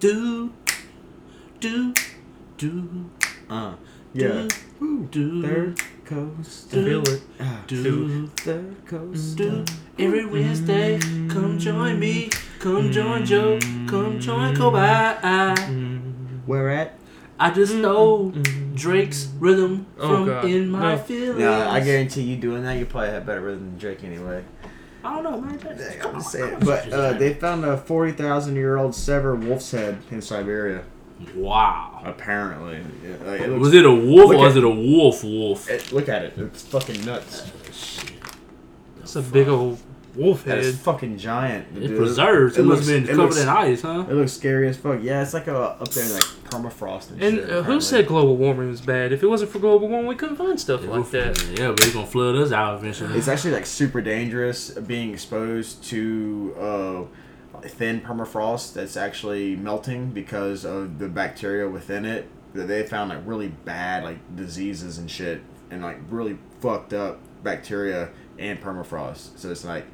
Do, do, do, Uh, yeah. do, do, Third coast. Do. Feel it. Ah, do, Third coast. do. Every Wednesday, come join me. Come join Joe. Come join Kobe. Where at? I just know Drake's rhythm Oh, from God. in my No. feelings. No, I guarantee you doing that, you probably have better rhythm than Drake anyway. I don't know, man. That's- I'm just saying. But uh, they found a 40,000 year old severed wolf's head in Siberia. Wow. Apparently. Yeah, like, it looks, Was it a wolf Look or was it a wolf wolf? it- look at it. It's fucking nuts. It's a big old wolf That is head. fucking giant. It's dude. preserved. It, It must have looks- been covered looks- in ice, huh? It looks scary as fuck. Yeah, it's like a, up there like permafrost and, And shit. uh, who said global warming was bad? If it wasn't for global warming, we couldn't find stuff Yeah, like that. Yeah, but it's gonna flood us out eventually. It's actually like super dangerous being exposed to uh, thin permafrost that's actually melting because of the bacteria within it. That they found like really bad like diseases and shit, and like really fucked up bacteria and permafrost. So it's like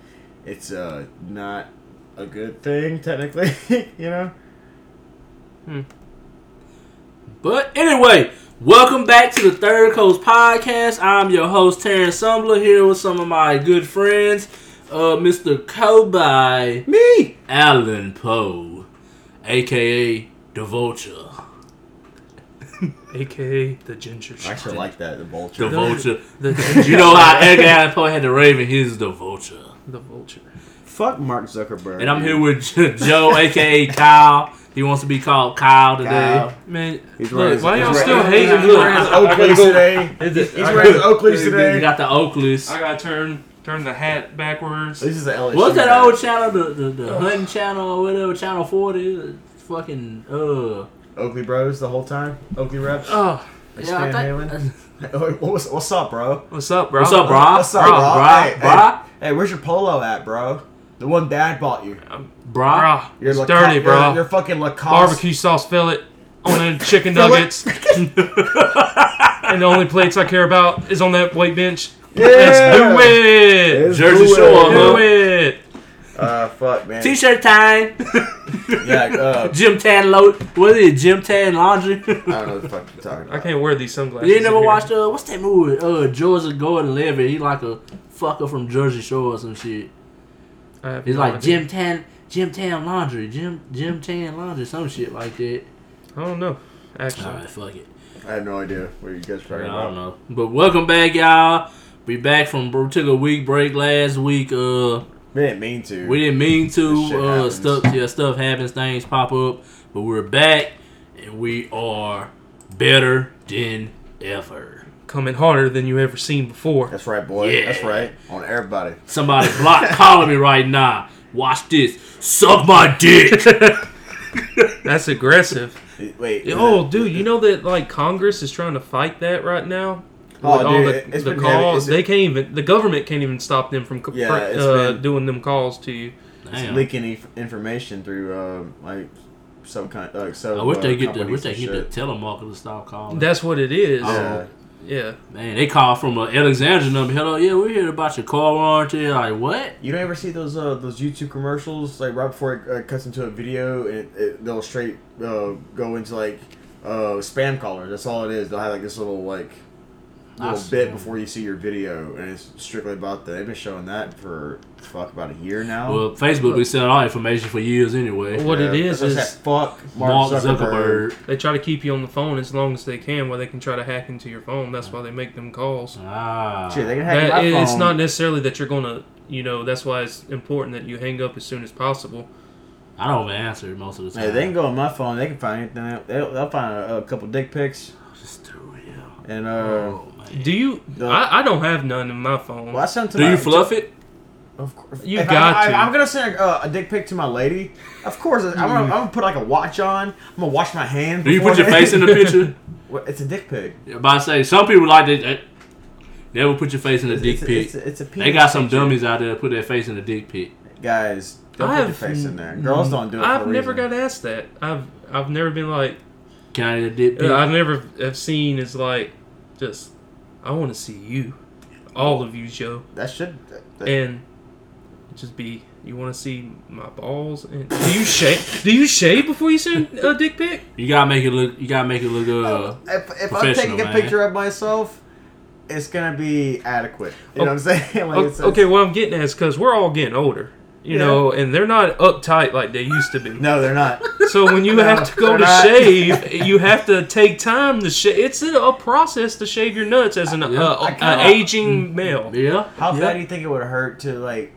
it's uh not a good thing technically, you know. Hmm. But anyway, welcome back to the Third Coast Podcast. I'm your host Terrence Sumbler here with some of my good friends, uh, Mr. Kobe Me. Allen Poe, aka the Vulture. AKA the ginger I actually like that the vulture. The Vulture. The ginger. You know how Edgar Allan Poe had the Raven. He's the Vulture. The vulture. Fuck Mark Zuckerberg. And I'm here with Joe, aka Kyle. He wants to be called Kyle today. Kyle. Man, He's wearing look, his- why he's y'all wearing- still he's hating? wearing his Look, Oakleys today. Is He's wearing his gotta- He got the Oakleys. I gotta turn turn the hat backwards. This is the LSU. What's that old channel? The the, the hunting channel or whatever, channel forty? Fucking uh. Oakley Bros the whole time? Oakley reps? Oh, Like Yeah, I think- Halen? what's, what's up, bro? what's up, bro? What's up, bro? What's up, bro? bro? Bro? Hey, Bro? Hey, where's your polo at, bro? The one dad bought you. Bro? Bro, Your it's Lacoste- dirty, bro. Your, your fucking Lacoste. Barbecue sauce fillet on the chicken Fillet? nuggets. and the only plates I care about is on that weight bench. Yeah. Let's do it. Let's Jersey do Shore, it. huh? Do it. Uh, fuck, man. T-shirt time. yeah, uh, Gym tan load. What is it? Gym tan laundry. I don't know what the fuck you're talking I can't wear these sunglasses. you ain't never in here. watched uh what's that movie? Uh George Gordon Levitt. He like a fucker from Jersey Shore or some shit. I have He's no like idea. Gym Tan Gym Tan laundry. Gym Gym Tan laundry. Some shit like that. I don't know. Actually, Alright, fuck it. I have no idea what you guys are I talking don't know. But welcome back, y'all. We back from we took a week break last week. Uh, We didn't mean to. we didn't mean to. Uh, stuff yeah, stuff happens. Things pop up. But we're back, and we are better than ever. Coming harder than you ever seen before. That's right, boy. Yeah. That's right. On everybody. Somebody block calling me right now. Watch this. Suck my dick. That's aggressive. Wait. Oh, it- dude, you know that like Congress is trying to fight that right now. Oh, With all dude, the, it's the been calls, It's- they can't even. The government can't even stop them from Yeah, pr- uh, been- doing them calls to you. Damn. leaking inf- information through uh, like some kind like so. I wish uh, they get the companies wish they and get the telemarketer to stop calling. That's what it is. Yeah. Yeah. Man, they call from a Alexandria number. Hello, yeah, we heard about your car warranty. Like what? You don't ever see those uh, those YouTube commercials like right before it uh, cuts into a video and it, they'll straight uh, go into like uh, spam caller. That's all it is. They'll have like this little like I little see. bit before you see your video, and it's strictly about that. They've been showing that for fuck about a year now. Well, Facebook been selling all information for years anyway. What it Yeah, is that's what I is said, fuck Mark, Mark Zuckerberg. Zuckerberg. they try to keep you on the phone as long as they can, where they can try to hack into your phone. That's why they make them calls. Ah. Shit, they can hack That, my it- phone. it's not necessarily that you're gonna, you know. That's why it's important that you hang up as soon as possible. I don't even answer most of the time. Hey, they can go on my phone. They can find anything. They'll, they'll find a, a couple dick pics Just too real. and uh. Oh man. Do you? The- I, I don't have none in my phone. Well, I sent to Do my- you fluff it? Of course. You If got I, to. I, am gonna send a, a dick pic to my lady. Of course, I'm gonna, I'm gonna put like a watch on. I'm gonna wash my hands. Do you put your face in the picture? What, it's a dick pic. Yeah, but I say some people like to never put your face in a It's, dick it's, pic. it's, a- it's a they got some picture. dummies out there that put their face in a dick pic. Guys, don't I put your face in there. Girls don't do it. I've never got asked that. I've I've never been like Can I get a dick pic? uh, I've never have seen as like just I want to see you, all of you, Joe, That should. That, and just be You want to see my balls? And do you shave? Do you shave before you send a dick pic? You gotta make it look. You gotta make it look. Uh, if, if I'm professional, taking a man. picture of myself, it's gonna be adequate. You know what I'm saying? Like, O- it's- okay, what I'm getting at is because we're all getting older, you Yeah. know, and they're not uptight like they used to be. No, they're not. So when you No, have to go to not. shave, you have to take time to shave. It's a, a process to shave your nuts as an Yeah. uh, I uh, kinda- aging male. yeah. How yeah. bad do you think it would hurt to like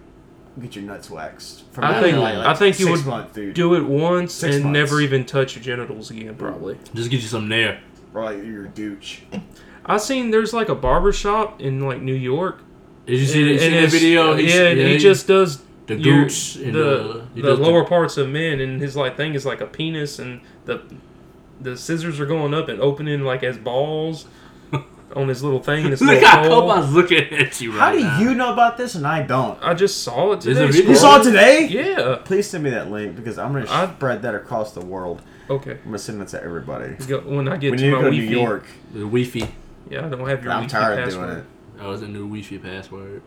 get your nuts waxed? From I now think- to, like, I think you would months, dude. Do it once Six and months. never even touch your genitals again, probably. Just get you some there. or like your douche. I seen there's like a barber shop in like New York. Did you see, the, and- see and the video? He's- yeah, and he just does the your- gooch and the the, he the lower parts of men, and his like thing is like a penis, and the the scissors are going up and opening like as balls on his little thing and his Look little how hole. Kobe's looking at you right How do now. you know about this and I don't? I just saw it today. a video. You saw it today? Yeah. Please send me that link because I'm gonna I- spread that across the world. Okay. I'm gonna send it to everybody. Go- When I get We to need to my go to Wi-Fi. New York. The Wi-Fi. Yeah, I don't have your I'm Wi-Fi tired of password. doing it. Oh, that was a new Wi-Fi password.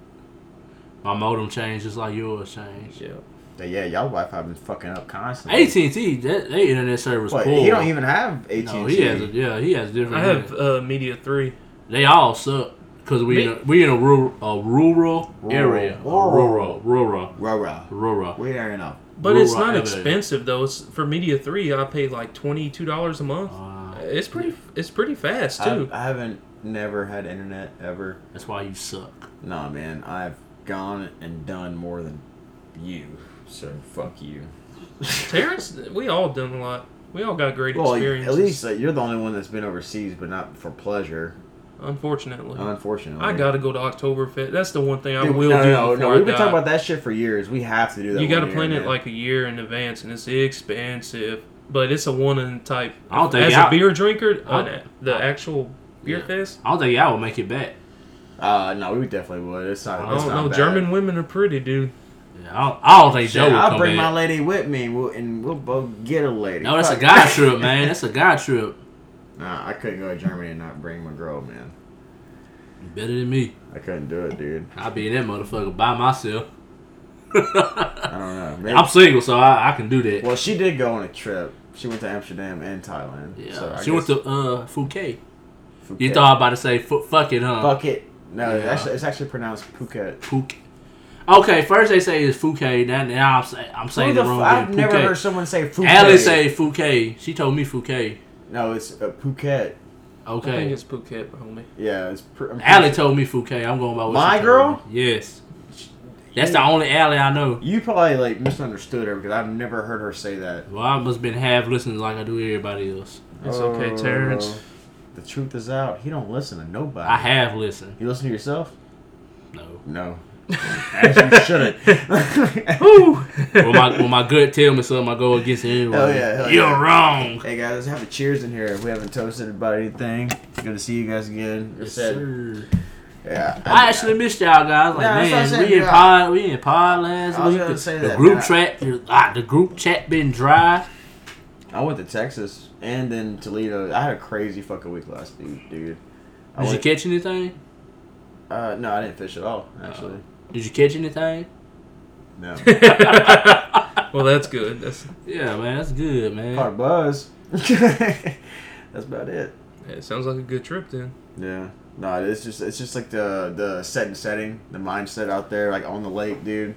My modem changed just like yours changed. Yeah. But yeah, y'all Wi-Fi been fucking up constantly. AT and T, that they internet service What, poor. he don't even have AT&T. No, he has a yeah, he has different. I have uh, Media 3. They all suck because we in a, we in a rural a rural, Rural. area, A Rural. rural, rural, rural. We already know. But it's not area. expensive though. It's for Media 3, I pay like $22 a month. Uh, It's pretty it's pretty fast I, too. I haven't never had internet ever. that's why you suck. Nah, man, I've gone and done more than you. So fuck you. Terrence, we all done a lot. We all got great Well, experiences. at least uh, you're the only one that's been overseas, but not for pleasure. unfortunately. Unfortunately, I gotta go to Oktoberfest. That's the one thing I Dude, will no, do no, no, before no. I We've been die. talking about that shit for years. We have to do that. you got to plan year, it man. like a year in advance, and it's expensive. But it's a one in type. I don't think As y'all- a beer drinker, I- uh, the actual beer Yeah. fest. I don't think y'all will make it back. Uh, no, we definitely would. It's not. I don't not know. bad. German women are pretty, dude. Yeah, I don't, I don't think Shit, Joe will I'll come bring back. my lady with me, and we'll, and we'll both get a lady. no, that's a guy trip, man. That's a guy trip. Nah, I couldn't go to Germany and not bring my girl, man. You better than me. I couldn't do it, dude. I'd be in that motherfucker by myself. I don't know. Maybe- I'm single, so I, I can do that. well, she did go on a trip. She went to Amsterdam and Thailand. yeah, so I she went to uh Phuket. Phuket. You thought I was about to say fuck it, huh? Fuck it. No, Yeah. actually, it's actually pronounced Phuket. Phuket. Okay, first they say it's Phuket. Now, now I'm, say, I'm saying the the wrong I've thing. never heard someone say Phuket. Allie say Phuket. She told me Phuket. no, it's uh, Phuket. Okay. I think it's Phuket, homie. Yeah, it's. Pr- I'm Allie sure- told me Phuket. I'm going by what My she told girl? me. Yes. That's the only Allie I know. You probably like misunderstood her because I've never heard her say that. Well, I must have been half listening like I do everybody else. It's okay, Terrence. The truth is out. He don't listen to nobody. I have listened. You listen to yourself? No. No. As you shouldn't. When my when my gut tell me something, I go against it anyway. Hell yeah, hell You're yeah. wrong. hey guys, let's have a cheers in here. We haven't toasted about anything. Good to see you guys again. Yes, Said- sir. Yeah. I actually missed y'all guys. Like Yeah, that's what I'm man, saying, we in pod, we in pod last I week. The, that, group man. chat, the, ah, the group chat been dry. I went to Texas and then Toledo. I had a crazy fucking week last week, dude. I Did you went, catch anything? uh, no, I didn't fish at all. Actually, Did you catch anything? no. well, that's good. That's Yeah, man, that's good, man. Caught a buzz. That's about it. it. Sounds like a good trip then. Yeah. No, it's just it's just like the the set and setting, the mindset out there, like on the lake, dude.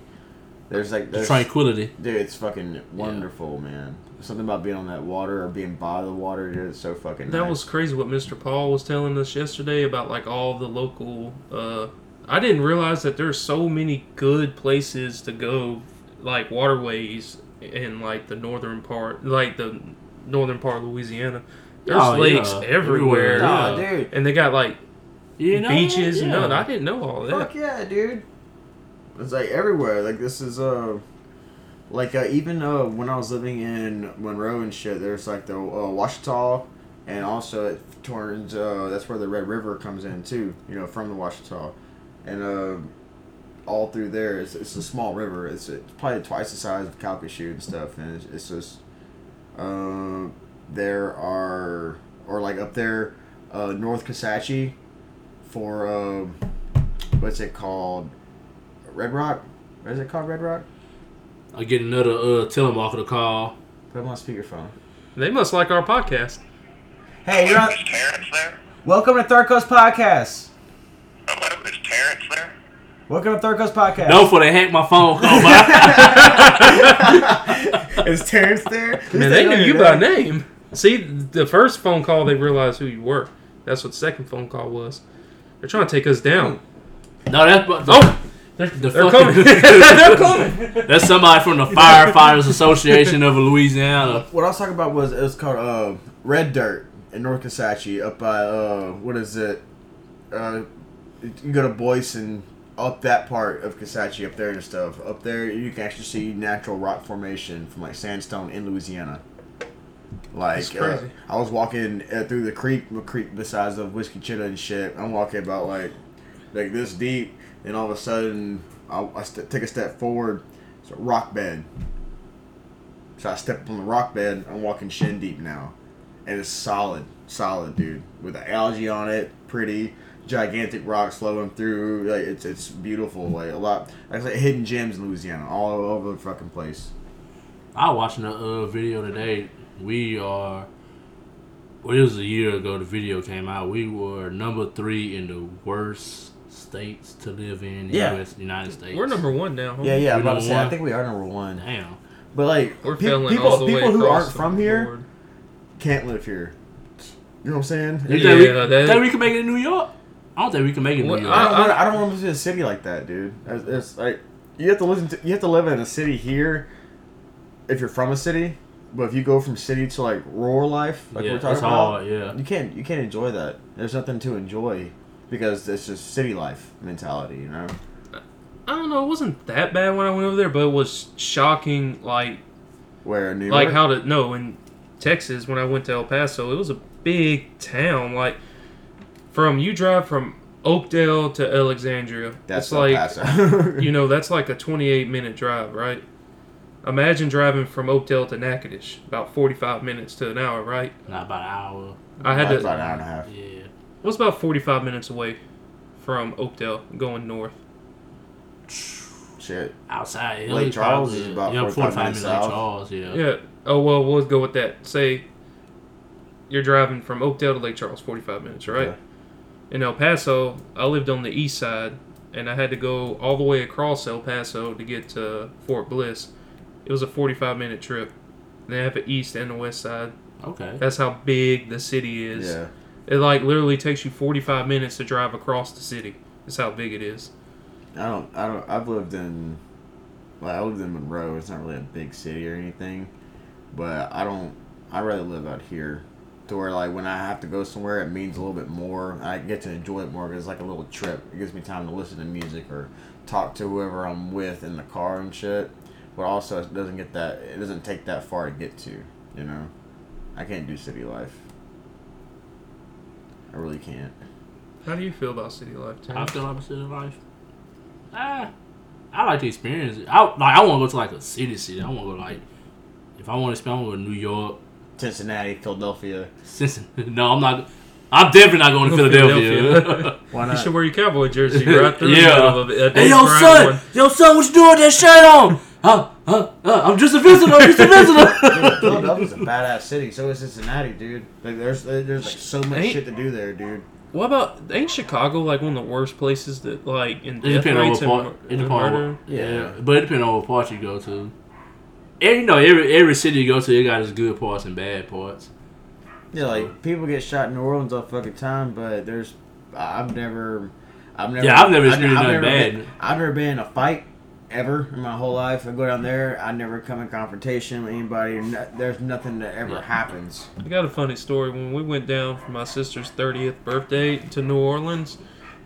There's like The tranquility. dude, it's fucking wonderful, man. Something about being on that water or being by the water, dude, it's so fucking. That nice. was crazy what Mr. Paul was telling us yesterday about like all the local. Uh, I didn't realize that there's so many good places to go, like waterways in like the northern part, like the northern part of Louisiana. There's Oh, lakes yeah. everywhere, Everywhere, Nah, yeah. dude. and they got like You know, beaches and yeah. no, I didn't know all that. Fuck yeah, dude. It's like everywhere. Like this is uh like uh, even uh when I was living in Monroe and shit, there's like the uh, Ouachita, and also it turns uh that's where the Red River comes in too. You know from the Ouachita, and uh all through there it's, it's a small river. It's, it's probably twice the size of Calcasieu and stuff, and it's, it's just uh, there are or like up there North Kisatchie for um what's it called? Red Rock? What is it called? Red Rock? I get another uh, telemarketer call. Put him on speakerphone. They must like our podcast. Hey, you're on. Is Terrence there? Welcome to Third Coast Podcast. Hello, is Terrence there? Welcome to Third Coast Podcast. No, for they hacked my phone. Oh, Is Terrence there? Man, they knew you by name. See, the first phone call, they realized who you were. That's what the second phone call was. They're trying to take us down. no, that's but Oh, they're, the they're coming. they're coming. That's somebody from the Firefighters Association of Louisiana. What I was talking about was it was called uh, Red Dirt in North Kisatchie, up by uh, what is it? Uh, you go to Boyce and up that part of Kisatchie, up there and stuff. Up there, you can actually see natural rock formation from like sandstone in Louisiana. Like crazy. Uh, I was walking uh, through the creek, the creek besides of Whiskey Chitto and shit. I'm walking about like like this deep, and all of a sudden I, I st- take a step forward. It's a rock bed. So I step on the rock bed. I'm walking shin deep now, and it's solid, solid, dude. With the algae on it, pretty gigantic rocks flowing through. Like it's it's beautiful. Like a lot, like I said, hidden gems in Louisiana, all over the fucking place. I was watching a uh, video today. We are. Well, it was a year ago. The video came out. We were number three in the worst states to live in. in Yeah. the US, United States. We're number one now. huh? Yeah, yeah. I'm about to number say. I think we are number one. Damn. But like, We're pe- people, all the way people who aren't from here board. can't live here. You know what I'm saying? You Yeah, think, we, that- think we can make it in New York? I don't think we can make it in Well, New I York. don't, want, I don't want to live in a city like that, dude. It's, it's like you have to listen to you have to live in a city here if you're from a city, but if you go from city to like rural life, like yeah, we're talking about, hard. Yeah. you can't you can't enjoy that. There's nothing to enjoy because it's just city life mentality, you know. I don't know. It wasn't that bad when I went over there, but it was shocking. Like, Where in New like how to no in Texas when I went to El Paso, it was a big town. Like, from you drive from Oakdale to Alexandria, that's it's like Paso. you know that's like a 28 minute drive, right? Imagine driving from Oakdale to Natchitoches, about 45 minutes to an hour, right? Not about an hour. I had That's to. about an hour and a half. Yeah. It was about 45 minutes away from Oakdale going north. Shit. Outside. Lake Lake Charles is about yeah, 45 minutes Lake. Charles. Yeah. Yeah. Oh well, we'll go with that. Say you're driving from Oakdale to Lake Charles, 45 minutes, right? Yeah. In El Paso, I lived on the east side, and I had to go all the way across El Paso to get to Fort Bliss. It was a 45 minute trip. They have the east and the west side. Okay. That's how big the city is. Yeah. It like literally takes you 45 minutes to drive across the city. That's how big it is. I don't. I don't. I've lived in. Well, I lived in Monroe. It's not really a big city or anything, but I don't. I rather live out here, to where like when I have to go somewhere, it means a little bit more. I get to enjoy it more because it's like a little trip. It gives me time to listen to music or talk to whoever I'm with in the car and shit. But also, it doesn't get that. It doesn't take that far to get to. You know, I can't do city life. I really can't. How do you feel about city life, Tim? I feel like city life. Ah, I like to experience it. I like. I want to go to like a city, city. I want to go like. If I want to spend, I want to go to New York. Cincinnati, Philadelphia. Cincinnati. No, I'm not. I'm definitely not going to Philadelphia. Philadelphia. Why You should wear your cowboy jersey right through Yeah. the middle of it. hey, yo, son, yo, son, what you doing with that shirt on? Huh, huh, huh, I'm just a visitor. I'm just a Dude, visitor. Philadelphia's a badass city. So is Cincinnati, dude. Like, there's there's like so much Ain't- shit to do there, dude. What about ain't Chicago like one of the worst places that like in It death depends on rates what and, part. It depends on murder? what, yeah. Yeah. but it depends on what part you go to. And you know, every every city you go to, it got its good parts and bad parts. Yeah, like people get shot in New Orleans all fucking time, but there's I've never, I've never. Yeah, I've never experienced I've nothing never bad. Been, I've never been in a fight ever in my whole life. I go down there, I never come in confrontation with anybody. No, there's nothing that ever Yeah. happens. I got a funny story. When we went down for my sister's 30th birthday to New Orleans,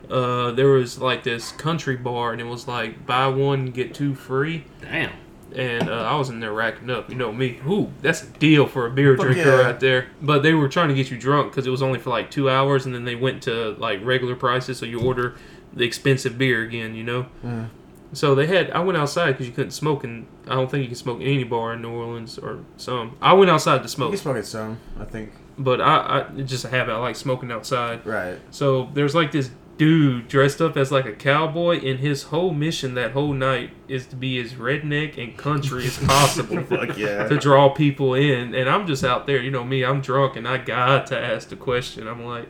uh, there was like this country bar, and it was like buy one get two free. Damn. And uh, I was in there racking up. You know me. Ooh, that's a deal for a beer drinker yeah. right there. But they were trying to get you drunk because it was only for like two hours, and then they went to like regular prices. So you order the expensive beer again. You know. Mm. So they had. I went outside because you couldn't smoke, and I don't think you can smoke in any bar in New Orleans or some. I went outside to You smoke. can smoke it some, I think. but I, I it's just a habit. I like smoking outside. Right. So there's like this dude dressed up as like a cowboy, and his whole mission that whole night is to be as redneck and country as possible. Fuck yeah. to draw people in. And I'm just out there, you know me, I'm drunk and I got to ask the question. I'm like,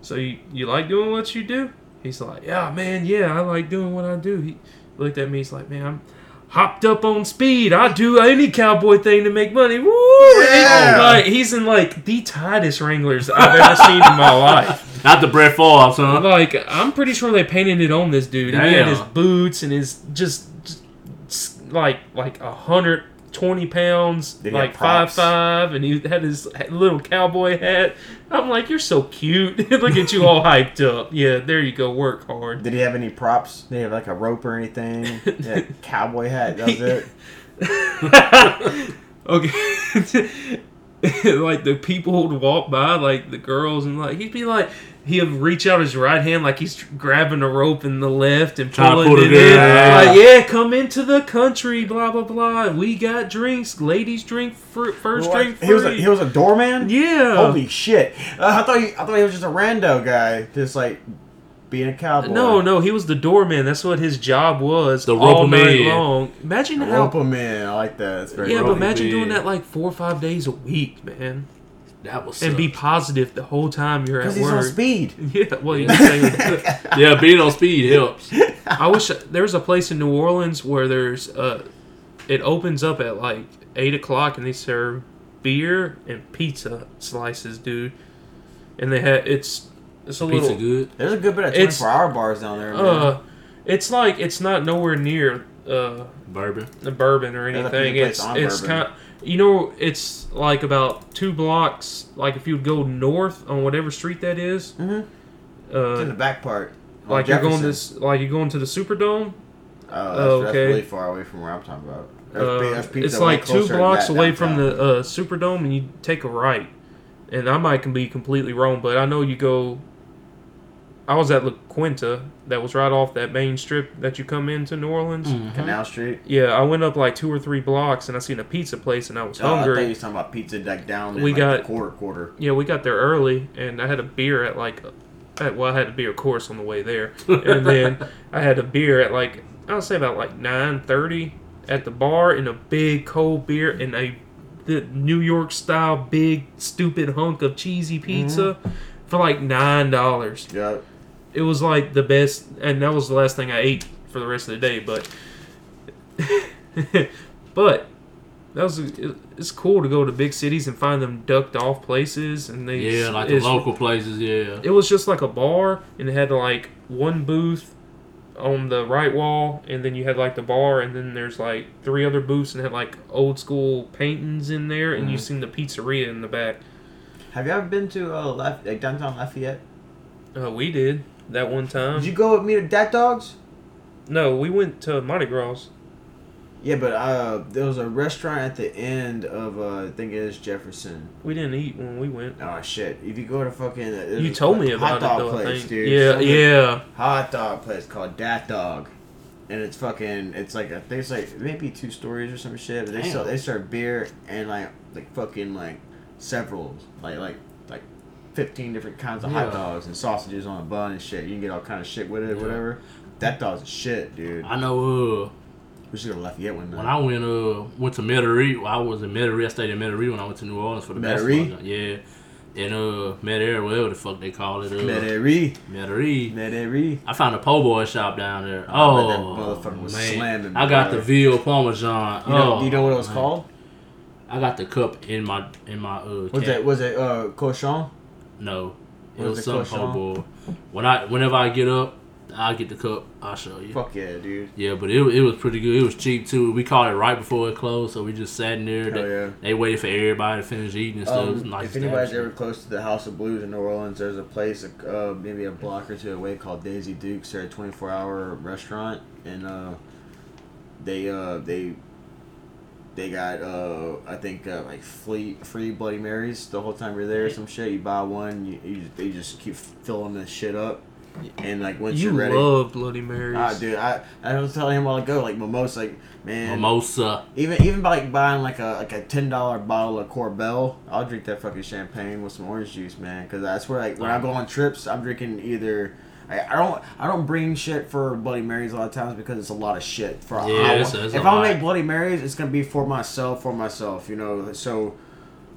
So you, you like doing what you do? He's like, Yeah, man, yeah, I like doing what I do. He looked at me, he's like, Man, I'm hopped up on speed. I do any cowboy thing to make money. Woo! Yeah. And, like, he's in like the tightest Wranglers I've ever seen in my life. Not the Brett Favre, son. Like, I'm pretty sure they painted it on this dude. And he had his boots and his just, just like like a hundred twenty pounds, Did he have like five props? five, and he had his little cowboy hat. I'm like, you're so cute. Look at you all hyped up. Yeah, there you go. Work hard. Did he have any props? Did he have like a rope or anything? Yeah, cowboy hat. That was it. okay. like the people would walk by, like the girls, and like he'd be like, he'd reach out his right hand like he's grabbing a rope in the left and Trying pulling pull it it in. in, yeah. Like, yeah, come into the country, blah blah blah. We got drinks, ladies drink fr- first What? drink free. He was a, he was a doorman. yeah. Holy shit! Uh, I thought he, I thought he was just a rando guy, just like being a cowboy. no, no, he was the doorman. That's what his job was. The all rope night man. long. Imagine how. rope him in. I like that. That's very yeah, but imagine man. doing that like four or five days a week, man, That was and be positive the whole time you're at because he's on speed. Yeah, well, you can say yeah, being on speed helps. I wish there's a place in New Orleans where there's uh, it opens up at like eight o'clock and they serve beer and pizza slices, dude. And they have it's it's a Pizza little good. There's a good bit of It's- 24 hour bars down there. Man. uh, it's like it's not nowhere near uh Bourbon. the bourbon or anything. It's place on it's Bourbon. kind you know it's like about two blocks. Like if you go north on whatever street that is, Mhm. It's in the uh, back part. on like you're going this like you're going to the Superdome. Oh, that's, Oh, that's really far away from where I'm talking about. There's Uh, there's it's like two blocks that away from the uh, Superdome, and you take a right. And I might can be completely wrong, but I know you go. I was at La Quinta, that was right off that main strip that you come into New Orleans. Mhm. Canal Street. Yeah, I went up like two or three blocks, and I seen a pizza place, and I was Oh, I thought hungry. you was talking about pizza like down in We like got- the quarter quarter. Yeah, we got there early, and I had a beer at like, at, well, I had a beer, of course, on the way there, and then I had a beer at like I'll say about like nine thirty at the bar, and a big cold beer, and a the New York style big stupid hunk of cheesy pizza for like nine dollars. Yeah. It was like the best, and that was the last thing I ate for the rest of the day. But, but that was it's cool to go to big cities and find them ducked off places, and they Yeah, like the local places. Yeah. It was just like a bar, and it had like one booth on the right wall, and then you had like the bar, and then there's like three other booths, and had like old school paintings in there, and you Mhm. seen the pizzeria in the back. Have you ever been to uh, Laf- like downtown Lafayette? Uh, we did that one time. Did you go with me to Dat Dogs? no, we went to Mardi Gras. Yeah, but uh, there was a restaurant at the end of uh, I think it is Jefferson. We didn't eat when we went. Oh shit! If you go to fucking, there's You told me hot about it though. place, dude. Yeah, yeah. hot dog place called Dat Dog, and it's fucking. It's like I think it's like maybe two stories or some shit. But they Damn. sell they serve beer and like like fucking like several like like fifteen different kinds of hot dogs and sausages on a bun and shit. You can get all kind of shit with it, Yeah. whatever. That dog's shit, dude. I know. Uh, We should have left Lafayette one. when I went uh went to Metairie, I was in Metairie. I stayed in Metairie when I went to New Orleans for the Metairie? Yeah. And uh, Metairie, whatever the fuck they call it. Uh, Metairie, Metairie. Metairie. I found a po' boy shop down there. Oh, that was man. slamming, I got bro. the veal parmesan. You know, oh, do you know what it was man. called? I got the cup in my in my uh. Was it was it uh cochon? No, it was some boy. When I whenever I get up, I get the cup. I'll show you. Fuck yeah, dude. Yeah, but it, it was pretty good. It was cheap too. We caught it right before it closed, so we just sat in there. Hell they, yeah. they waited for everybody to finish eating and stuff. Um, nice if anybody's ever close to the House of Blues in New Orleans, there's a place uh, maybe a block or two away called Daisy Dukes. They're a 24 hour restaurant, and uh, they uh, they they got uh, I think uh, like free free Bloody Marys the whole time you're there. Some shit you buy one, you, you they just keep filling this shit up, and like once You are ready. love Bloody Marys. Ah, dude, I, I was telling him while ago, like mimosa, like man, mimosa. even even by like buying like a like a ten dollar bottle of Korbel, I'll drink that fucking champagne with some orange juice, man. Because that's where like when I go on trips, I'm drinking either I, I don't I don't bring shit for Bloody Marys a lot of times because it's a lot of shit. For Yeah, I, it's- it's if I make Bloody Marys, it's gonna be for myself, for myself. You know, so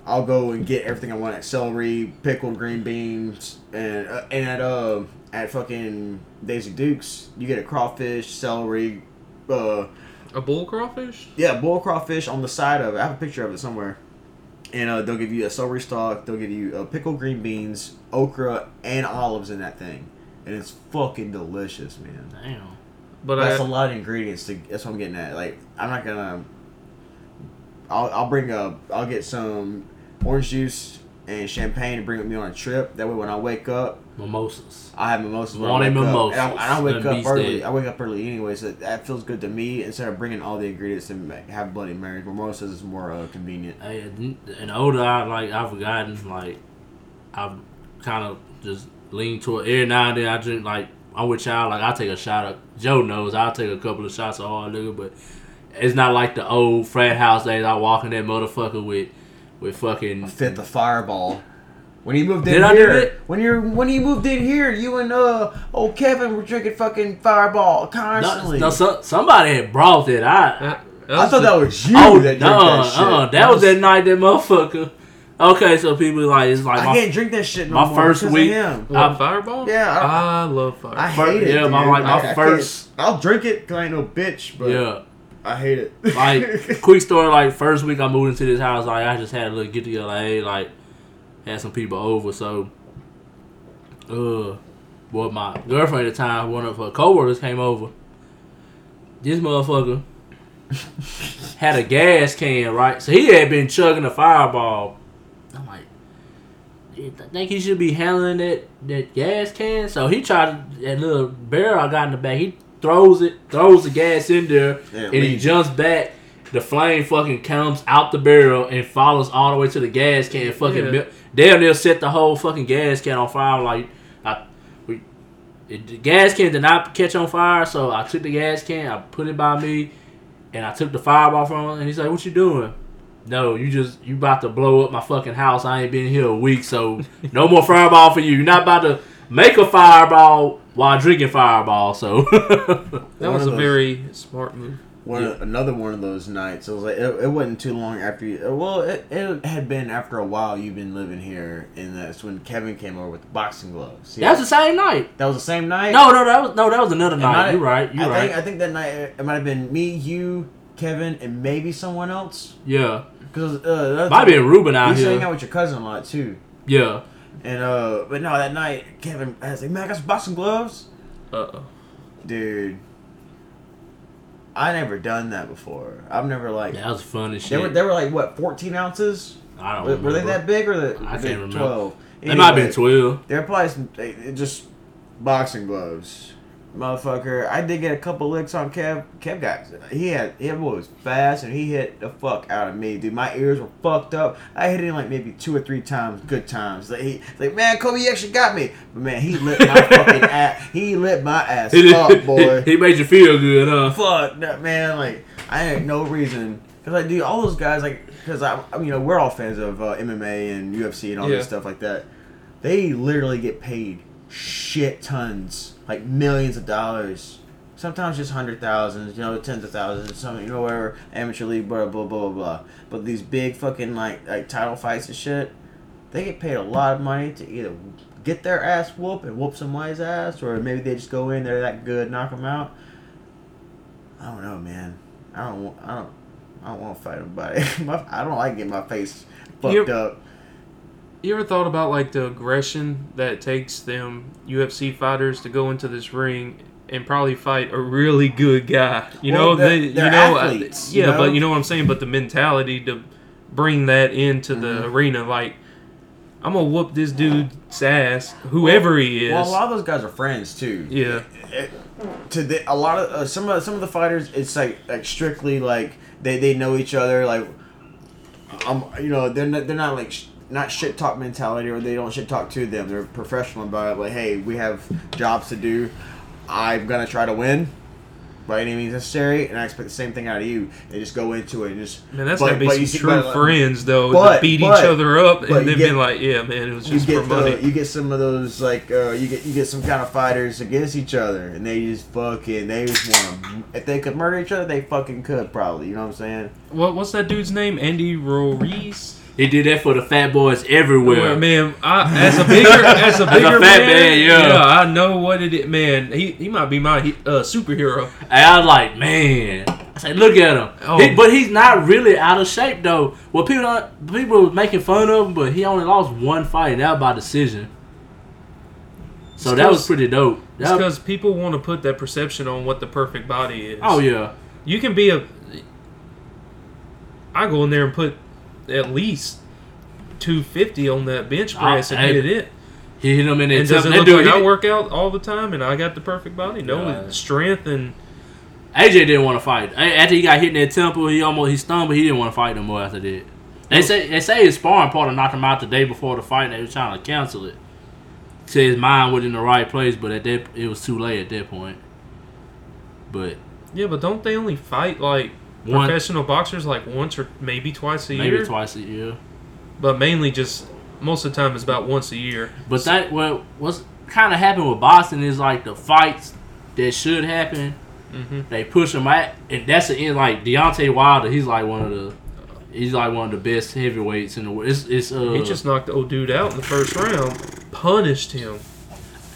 I'll go and get everything I want at celery, pickled green beans, and uh, and at uh at fucking Daisy Dukes, you get a crawfish, celery, uh A bull crawfish? yeah, bull crawfish on the side of it. I have a picture of it somewhere. And uh, they'll give you a celery stalk. They'll give you uh, pickled green beans, okra, and olives in that thing, and it's fucking delicious, man. Damn. But That's I, a lot of ingredients. To, that's what I'm getting at. Like, I'm not gonna. I'll, I'll bring a. I'll get some orange juice and champagne and bring with me on a trip. That way, when I wake up, Mimosas. I have mimosas. Morning wake up. And I, and I wake up early. steak. I wake up early anyway, so that feels good to me. Instead of bringing all the ingredients and have Bloody Marys, mimosas is more uh, convenient. And and older I like I've gotten like I've kind of just leaned toward every now and then I drink like I'm with y'all like I take a shot of Joe knows I'll take a couple of shots of hard liquor but it's not like the old frat house days I walk in that motherfucker with with fucking Fit the fireball. When you moved in Did I do here, when you're when you moved in here, you and uh old Kevin were drinking fucking fireball constantly. no, so, somebody had brought that I that, that I thought that was you oh that drank no that shit. uh, that was that night that motherfucker okay so people like it's like I my, can't drink that shit no my more first because week- of him. I- fireball? Yeah, I- I, love fireball. I Fir- hate it. yeah, my- like, my I- I first- I'll drink it because I ain't no bitch, but yeah I hate it. like quick story like first week I moved into this house like I just had a little get together like hey like had some people over so uh well my girlfriend at the time one of her coworkers came over this motherfucker had a gas can right so he had been chugging a fireball I'm like "You th- think he should be handling that that gas can so he tried that little barrel I got in the back he throws it throws the gas in there Yeah, and he jumps back. The flame fucking comes out the barrel and follows all the way to the gas can. Fucking Yeah. mil- damn near set the whole fucking gas can on fire. Like I, we, it, the gas can did not catch on fire, so I took the gas can, I put it by me, and I took the fireball from him. And he's like, "What you doing?" No, you just you about to blow up my fucking house. I ain't been here a week, so no more fireball for you. You're not about to make a fireball while drinking fireball. So that was a very smart move. One another one of those nights. It was like it, it wasn't too long after you. Uh, well, it, it had been after a while. You've been living here, and that's when Kevin came over with the boxing gloves. That was the same night. that was the same night. No, no, that was no, that was another It night. might- You're right. You're I right. think I think that night it might have been me, you, Kevin, and maybe someone else. yeah, Because uh, might time- be a Ruben You out used to hang out with your cousin a lot too. Yeah, And uh, but no, that night Kevin I was like, man, I got some boxing gloves, Uh oh. dude. I never done that before. I've never like that was fun as shit. they were they were like what fourteen ounces. I don't Were, were they that big or the, I can't remember. twelve? They might have been twelve. They're probably some, they just boxing gloves, motherfucker. I did get a couple licks on Kev. Kev got he had he was fast and he hit the fuck out of me, dude. My ears were fucked up. I hit him like maybe two or three times, good times. Like he like man, Kobe you actually got me, but man, he lit my fucking ass. He lit my ass He, up, boy. he made you feel good, huh? Fuck that man. Like I had no reason because like dude, all those guys like because I, I you know we're all fans of uh, MMA and UFC and all Yeah. this stuff like that. They literally get paid shit tons, like millions of dollars. Sometimes just hundred thousands, you know, tens of thousands, something, you know whatever amateur league, blah blah blah blah blah. But these big fucking like like title fights and shit, they get paid a lot of money to either get their ass whooped and whoop somebody's ass, or maybe they just go in there that good, knock them out. I don't know, man. I don't. want- I don't. I don't want to fight nobody. My- I don't like getting my face fucked You're- up. You ever thought about like the aggression that takes them UFC fighters to go into this ring and probably fight a really good guy? You Well, know, they, you know, uh, athletes, you yeah, know? but you know what I'm saying. But the mentality to bring that into the Mhm. arena, like I'm gonna whoop this dude's ass, whoever he is. Well, a lot of those guys are friends too. yeah, It- to the, a lot of uh, some of some of the fighters, it's like like strictly like they, they know each other. Like, um, you know, they're not, they're not like not shit talk mentality, or they don't shit talk to them. They're professional about it. Like, hey, we have jobs to do. I'm gonna try to win. by any means necessary, and I expect the same thing out of you. They just go into it and just Man, that's But- gotta be some see- true but- friends though but- beat but- each other up and then get- been like, yeah, man, it was you just for money. the, you get some of those like uh, you get you get some kind of fighters against each other, and they just fucking they just want to. If they could murder each other, they fucking could probably. You know what I'm saying? what what's that dude's name? Andy Ruiz. He did that for the fat boys everywhere. Well, man, I, as a bigger as a As a bigger fat man, man, yeah. I know what it is. Man, he he might be my uh, superhero. And I was like, man. I said, look at him. Oh. He- but he's not really out of shape though. Well, people people was making fun of him, but he only lost one fight, and that was by decision. So that was pretty dope. It's That- because people want to put that perception on what the perfect body is. oh yeah, you can be a. I go in there and put at least two fifty on that bench press and I- hit it. he hit him in And does it that look dude like I work out all the time and I got the perfect body? No, strength and AJ didn't want to fight. After he got hit in that temple, he almost he stumbled. He didn't want to fight no more after that. They say they say his sparring partner knocked him out the day before the fight. They were trying to cancel it. Said his mind was in the right place, but at that it was too late at that point. But yeah, but don't they only fight like one professional boxers like once or maybe twice a maybe year? Maybe twice a year. But mainly just most of the time it's about once a year. But that what what's kind of happened with boxing is like the fights that should happen, hmm they push them out, and that's the end. Like Deontay Wilder, he's like one of the. He's like one of the best heavyweights in the world. It's, it's uh, He just knocked the old dude out in the first round, punished him.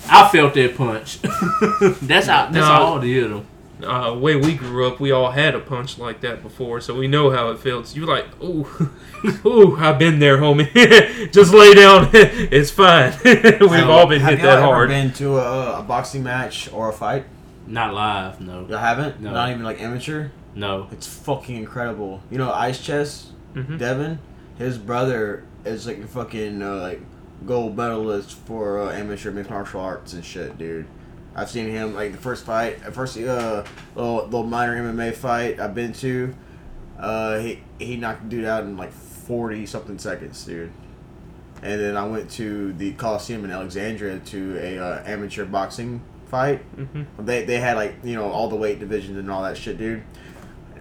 I felt that punch. that's how. That's No. all to hit him. Uh, way we grew up, we all had a punch like that before, so we know how it feels. You're like, ooh, ooh, I've been there, homie. Just lay down. it's fine. We've all been Have hit y'all that ever hard. Been to a, a boxing match or a fight? Not live, no, You haven't? No. Not even like amateur. no. It's fucking incredible. You know, Ice Chest, Mhm. Devin, his brother is like a fucking uh, like gold medalist for uh, amateur mixed martial arts and shit, dude. I've seen him like the first fight, the first uh little, little minor MMA fight I've been to. Uh, he he knocked the dude out in like forty something seconds, dude. And then I went to the Coliseum in Alexandria to a uh, amateur boxing fight. Mhm. They they had like you know all the weight divisions and all that shit, dude.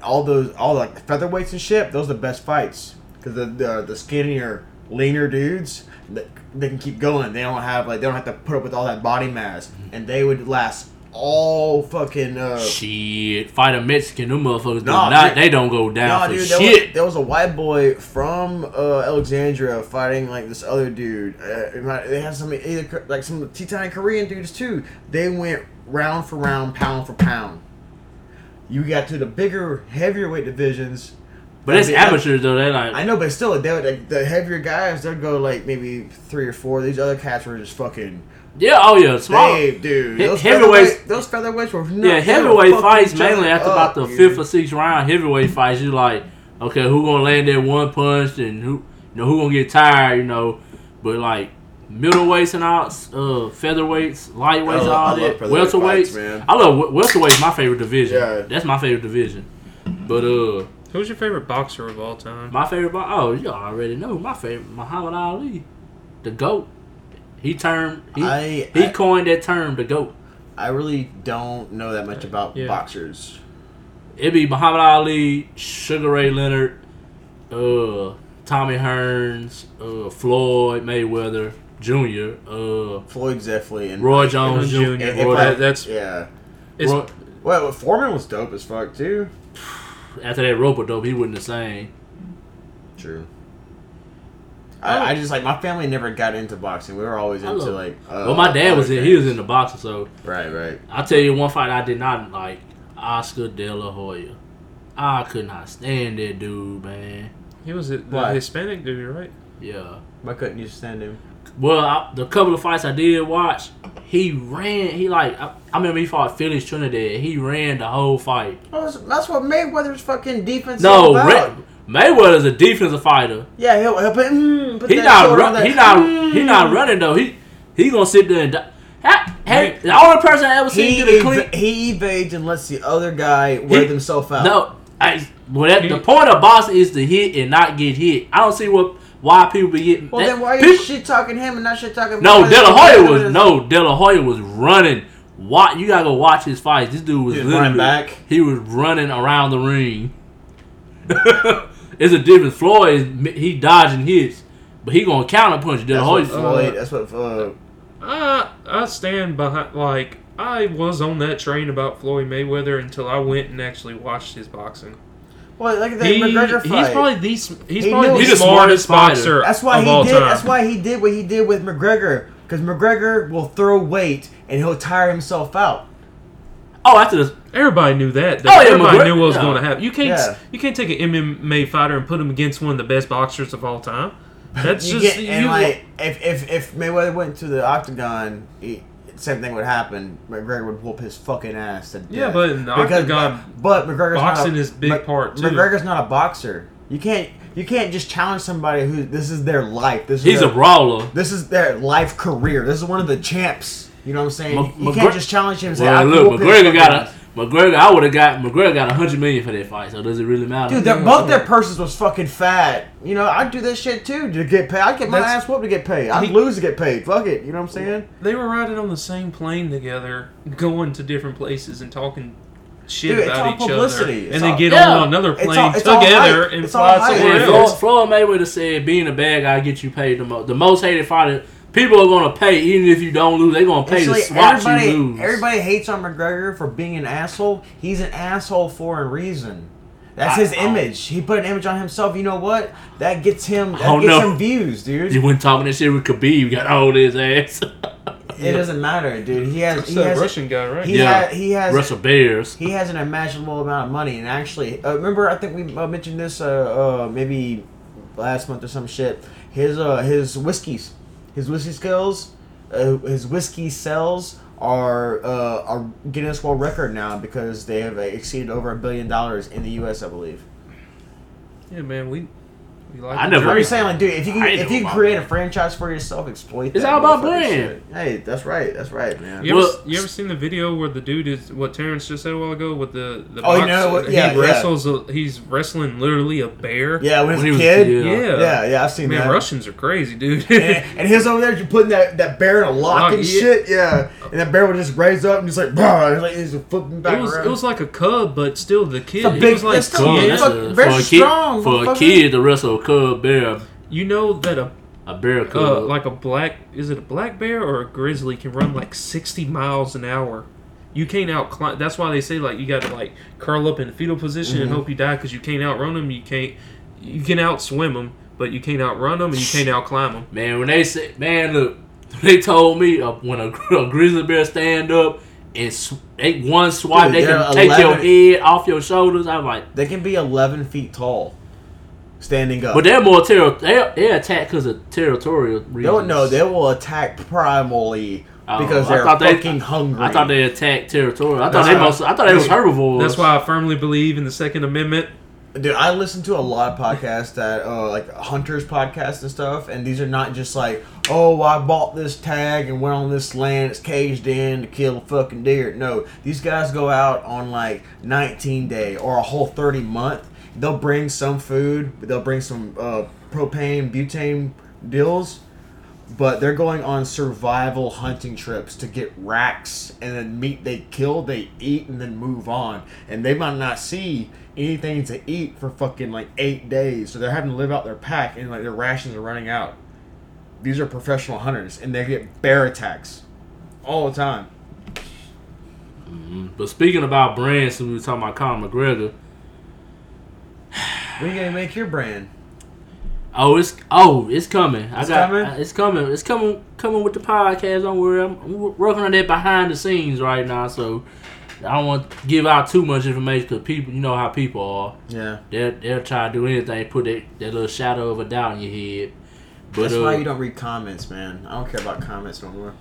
All those all like featherweights and shit. Those are the best fights because the, the the skinnier, leaner dudes they, they can keep going. They don't have like they don't have to put up with all that body mass, and they would last all fucking. Uh, Shit, fight a Mexican. Them motherfuckers do Nah, not. dude. They don't go down no, for dude, there was, there was a white boy from uh, Alexandria fighting like this other dude. Uh, they had some either like some Teton Korean dudes too. They went round for round, pound for pound. You got to the bigger, heavier weight divisions. But it's I amateurs though. They like I know, but still, they would, like, the heavier guys, they'd go like maybe three or four. These other cats were just fucking. yeah. Oh yeah, small. They, dude, He- those heavyweights- those featherweights were Yeah, not, heavyweight fights mainly after about the fifth or sixth round. Heavyweight fights, you like, okay, who gonna land that one punch and who, you know, who gonna get tired, you know. But like middleweights and all, uh, featherweights, lightweights, I all I that, featherweight welterweights. fights, man. I love wel- welterweights. My favorite division. Yeah. that's my favorite division. But uh, Who's your favorite boxer of all time? my favorite. bo- Oh, you already know my favorite, Muhammad Ali, the goat. He termed he I- he I- coined that term, the goat. I really don't know that much about Yeah. boxers. It'd be Muhammad Ali, Sugar Ray Leonard, uh, Tommy Hearns, uh, Floyd Mayweather Jr., uh, Floyd Zeffley and Roy Jones Jr. Jr. If Roy- I- That- that's- yeah. It's, Roy- Well, Foreman was dope as fuck too. After that rope dope, he wasn't the same. True. Oh. I, I just like my family never got into boxing. We were always into love- like. Uh, well, my dad was in. He was things. in the boxing, so Right, right. I'll tell you one fight I did not like: Oscar De La Hoya. I could not stand that dude, man. he was a, the Why? Hispanic dude, right? Yeah. Why couldn't you stand him? Well, I, the couple of fights I did watch, he ran. He like I, I remember he fought Felix Trinidad. He ran the whole fight. Oh, that's- that's what Mayweather's fucking defense. No, is about. Ra- Mayweather's a defensive fighter. Yeah, he'll, he'll put, mm, put He not shoulder run, on he that- not he mm. not running though. He he gonna sit there and die. Ha- Hey, the only person I ever seen He, get a clean. ev- he evades and lets the other guy wear He- themselves out. No, I, well, that, the point of boxing is to hit and not get hit. I don't see what why people be getting. Well, that- then why are you people- shit talking him and not shit talking? No, Mayweather? De La Hoya was no De La Hoya was running Watch, you gotta go watch his fights. This dude was He was running back. He was running around the ring. it's a difference. Floyd, he dodging hits, but he gonna counter punch. you. The That's what Floyd. That's what. Uh, I I stand behind like I was on that train about Floyd Mayweather until I went and actually watched his boxing. Well, like the He, McGregor fight. he's probably the s- he's He probably knew- the, He's the smartest smartest boxer That's why of he all did. time. That's why he did what he did with McGregor. Because McGregor will throw weight and he'll tire himself out. oh, after this, Everybody knew that. Oh, yeah, Everybody McGregor- knew what was yeah. going to happen. You can't Yeah. you can't take an MMA fighter and put him against one of the best boxers of all time. That's you just get, and you, like if, if if Mayweather went to the octagon, he, same thing would happen. McGregor would whoop his fucking ass. To Yeah, death. but in the octagon, but McGregor's boxing not a, is big Mc- part, too. McGregor's not a boxer. You can't you can't just challenge somebody who this is their life. This is he's a brawler. this is their life career. This is one of the champs. You know what I'm saying? Mc- you, you McGre- can't just challenge him and say, Well, "I look, McGregor fucking got ass." a McGregor. I would have got McGregor got a hundred million for that fight. So does it really matter? Dude, they're, both their purses was fucking fat. You know, I'd do that shit too to get paid. I'd get my That's- ass whooped to get paid. I'd He- lose to get paid. Fuck it. You know what I'm saying? they were riding on the same plane together, going to different places and talking shit Dude, about each publicity. other, It's and then get Yeah. on another It's plane all- it's together hype. and It's all fly hype. somewhere Yeah, Yeah, else. Floyd, Floyd Mayweather said, "Being a bad guy gets you paid the most. The most hated fighter. People are gonna pay even if you don't lose. They're gonna pay It's to like watch everybody, you lose. everybody hates on McGregor for being an asshole. He's an asshole for a reason. That's I- his I- image. He put an image on himself. You know what? That gets him. That Oh, gets no. him views, dude. You went talking that shit with Khabib. You got all his ass. It doesn't matter, dude. He has. That's He that has. Russian guy, right? He, Yeah. ha- he has. Russell Bears. he has an imaginable amount of money and actually uh, remember i think we uh, mentioned this uh, uh, maybe last month or some shit his uh, his whiskeys his whiskey skills uh, his whiskey sales are uh, are guinness world record now because they have uh, exceeded over a billion dollars in the us i believe. Yeah, man, we we like I the never- i'm just saying like dude if you can if you create that. a franchise for yourself exploit It's that all about motherfucking brand. shit. hey that's right that's right man You ever, you ever seen the video where the dude is what Terrence just said a while ago with the the Oh, you know what- he yeah, yeah. wrestles a, he's wrestling literally a bear. yeah when, When he was he a was- kid yeah. yeah, yeah yeah i've seen Man, that Russians are crazy, dude. and, and he's over there just putting that, that bear in a lock Lock, and yeah. shit, yeah. And that bear would just raise up and just like, bah, and like he's flipping back it was around. it was like a cub, but still the kid. It's a he big- was like it's still Cub, Yeah, a- very for a strong, kid, for a kid to wrestle a cub bear, you know that a a bear cub. uh, like a black is it a black bear or a grizzly can run like sixty miles an hour. You can't out climb. That's why they say like you got to like curl up in the fetal position Mm-hmm. and hope you die because you can't outrun them. You can't you can outswim them, but you can't outrun them and you can't outclimb them. Man, when they said, man, look, they told me uh, when a, a grizzly bear stand up and sw- they one swipe, Dude, they they're can take your head off your shoulders. I'm like, they can be 11 feet tall, standing up. but they're more terror. They they attack because of territorial reasons. They'll, no, they will attack primally Oh, because they're thought they- fucking hungry. I thought they attacked territorial. I thought That's they why- most. I thought they was herbivores. That's why I firmly believe in the Second Amendment. Dude, I listen to a lot of podcasts that, uh, like hunters podcasts and stuff, and these are not just like, oh, I bought this tag and went on this land, it's caged in to kill a fucking deer. No, these guys go out on like 19 day or a whole 30 month. They'll bring some food, they'll bring some uh, propane, butane deals, but they're going on survival hunting trips to get racks and then meat they kill, they eat, and then move on. And they might not see anything to eat for fucking like eight days, so they're having to live out their pack and like their rations are running out. These are professional hunters, and they get bear attacks all the time. But speaking about brands, we were talking about Conor McGregor, When you gonna make your brand? oh, it's oh, it's coming. I got coming? uh, it's coming. It's coming. Coming with the podcast. Don't worry. I'm, I'm working on that behind the scenes right now. So I don't want to give out too much information because people, you know how people are. Yeah, They'll they'll try to do anything, put that, that little shadow of a doubt in your head. But that's uh, why you don't read comments, man. I don't care about comments no more.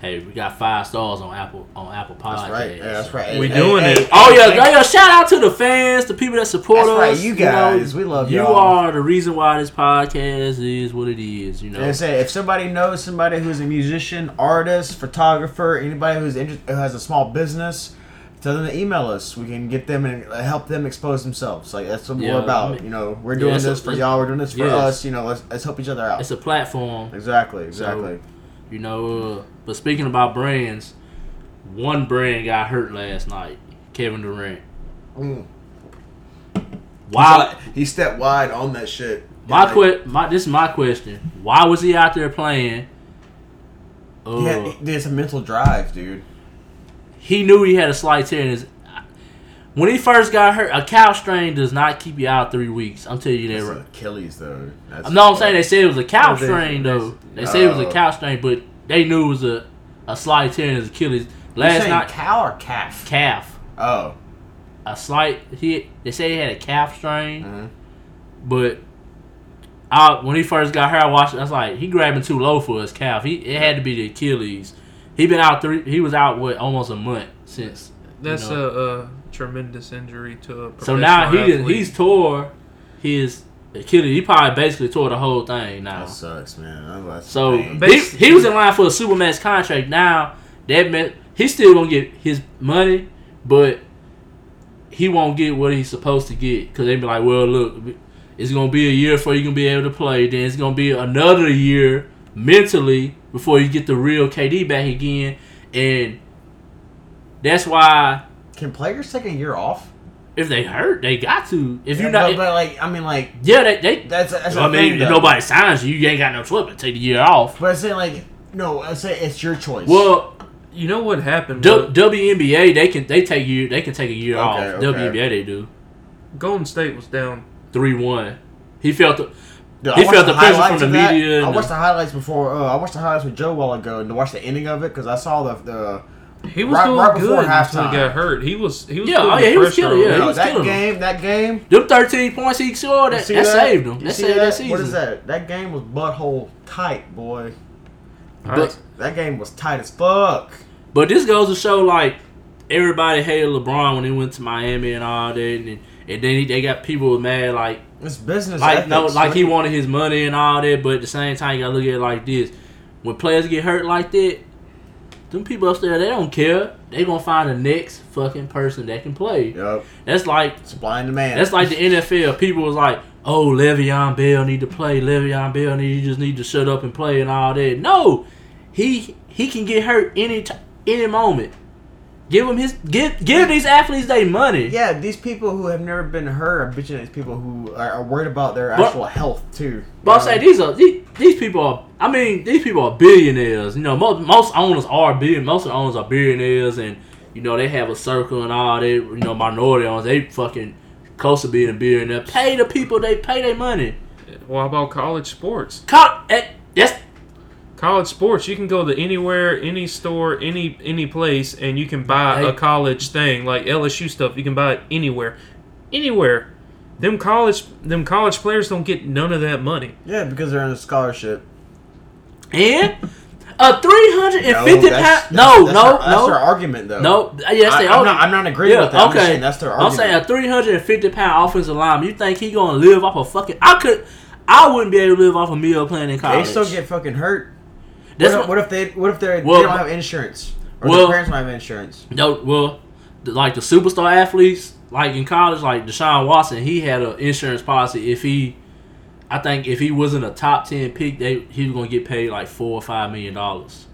Hey, we got five stars on Apple on Apple Podcasts. That's right. Yeah, that's right. We Hey, doing hey, it. hey, Oh yeah, hey, oh, yeah! Shout out to the fans, the people that support That's us. right, you know, guys. We love you. y'all. are the reason why this podcast is what it is. You know, Like I say, if somebody knows somebody who's a musician, artist, photographer, anybody who's inter- who has a small business, tell them to email us. We can get them and uh, help them expose themselves. Like that's what Yeah, we're about. I mean- you know, we're Yeah, doing a- this for y'all. We're doing this for yes. us. You know, let's let's help each other out. it's a platform. exactly. Exactly. You know, uh, but speaking about brands, one brand got hurt last night. Kevin Durant. Mm. Why? He stepped wide on that shit. My Like, que- my this is my question. Why was he out there playing? Uh, Yeah, there's a mental drive, dude. he knew he had a slight tear in his. When he first got hurt, a calf strain does not keep you out three weeks. I'm telling you that. Right. Achilles though. That's No, I'm saying they said it was a calf strain though. They said it was a calf strain, but they knew it was a a slight tear in his Achilles. Last saying night, cow or calf? calf. Oh. A slight. He they say he had a calf strain, Mhm. but. I, when he first got hurt, I watched. I was like, he grabbing too low for his calf. He it had to be the Achilles. He been out three. He was out what almost a month since. you That's know. a, a tremendous injury to a So now he professional did, athlete. he's tore his Achilles. He probably basically tore the whole thing now. That sucks, man. That's So he, he was in line for a supermax contract. Now that meant he's still gonna get his money, but he won't get what he's supposed to get because they'd be like, well, look, it's gonna be a year before you can be able to play. Then it's gonna be another year mentally before you get the real KD back again, and that's why Can players take a year off? If they hurt, they got to. If Yeah, you're not, but, but, like, I mean, like yeah, they. they that's that's I a mean, thing, if nobody signs you, you ain't got no choice but take the year off. But I say like, no, I say it's your choice. Well, You know what happened? W- with- WNBA they can they take you they can take a year Okay, off. okay. WNBA they do Golden State was down. three one. He felt the, Dude, he felt the pressure from the that. media I watched the- the highlights before. Uh, I watched the highlights with Joe a while ago, and to watch the ending of it because I saw the the He was Right- doing right good until halftime. he got hurt. He was he was Yeah, oh, yeah, he was killing, yeah, he was that killing them. game. That game. them thirteen points he scored you that, see that saved him. That saved that season. What is that? That game was butthole tight, boy. But That game was tight as fuck. but this goes to show like everybody hated LeBron when he went to Miami and all that, and, and then he, they got people mad like It's business. like ethics. no like he wanted his money and all that, but at the same time you gotta look at it like this: when players get hurt like that, them people upstairs they don't care. They gonna find the next fucking person that can play. Yep. That's like Supply and demand. that's like the NFL. People was like, "Oh, Le'Veon Bell need to play. Le'Veon Bell need you just need to shut up and play and all that." No, he he can get hurt any t- any moment. Give him his give give these athletes their money. Yeah, these people who have never been hurt are bitching at these people who are, are worried about their But- actual health too. But I'm You saying these are these, these people are. I mean, these people are billionaires. You know, most most owners are billion. Most of the owners are billionaires, and you know they have a circle and all They You know, minority owners they fucking close to being a billionaire. Pay the people they pay their money. What about college sports? Co- eh, that's College sports, you can go to anywhere, any store, any any place, and you can buy Hey. a college thing like LSU stuff. You can buy it anywhere, anywhere. Them college, them college players don't get none of that money. Yeah, because they're on a scholarship. and a three hundred and fifty that's- pound. No, that's no, their, That's their no, argument, though. no. Yes, I, they I'm, not, I'm not agreeing with that. I'm just saying that's their argument. I'm argument. saying a 350 pound offensive lineman. You think he gonna live off a fucking? I could. I wouldn't be able to live off a meal playing in college. they still get fucking hurt. What, what, if, what if they? What if they, Well, they don't have insurance? Or well- their parents don't have insurance? no. Well, the, like the superstar athletes, like in college, like Deshaun Watson, he had an insurance policy. If he, I think if he wasn't a top ten pick, they he was gonna get paid like four or five million dollars.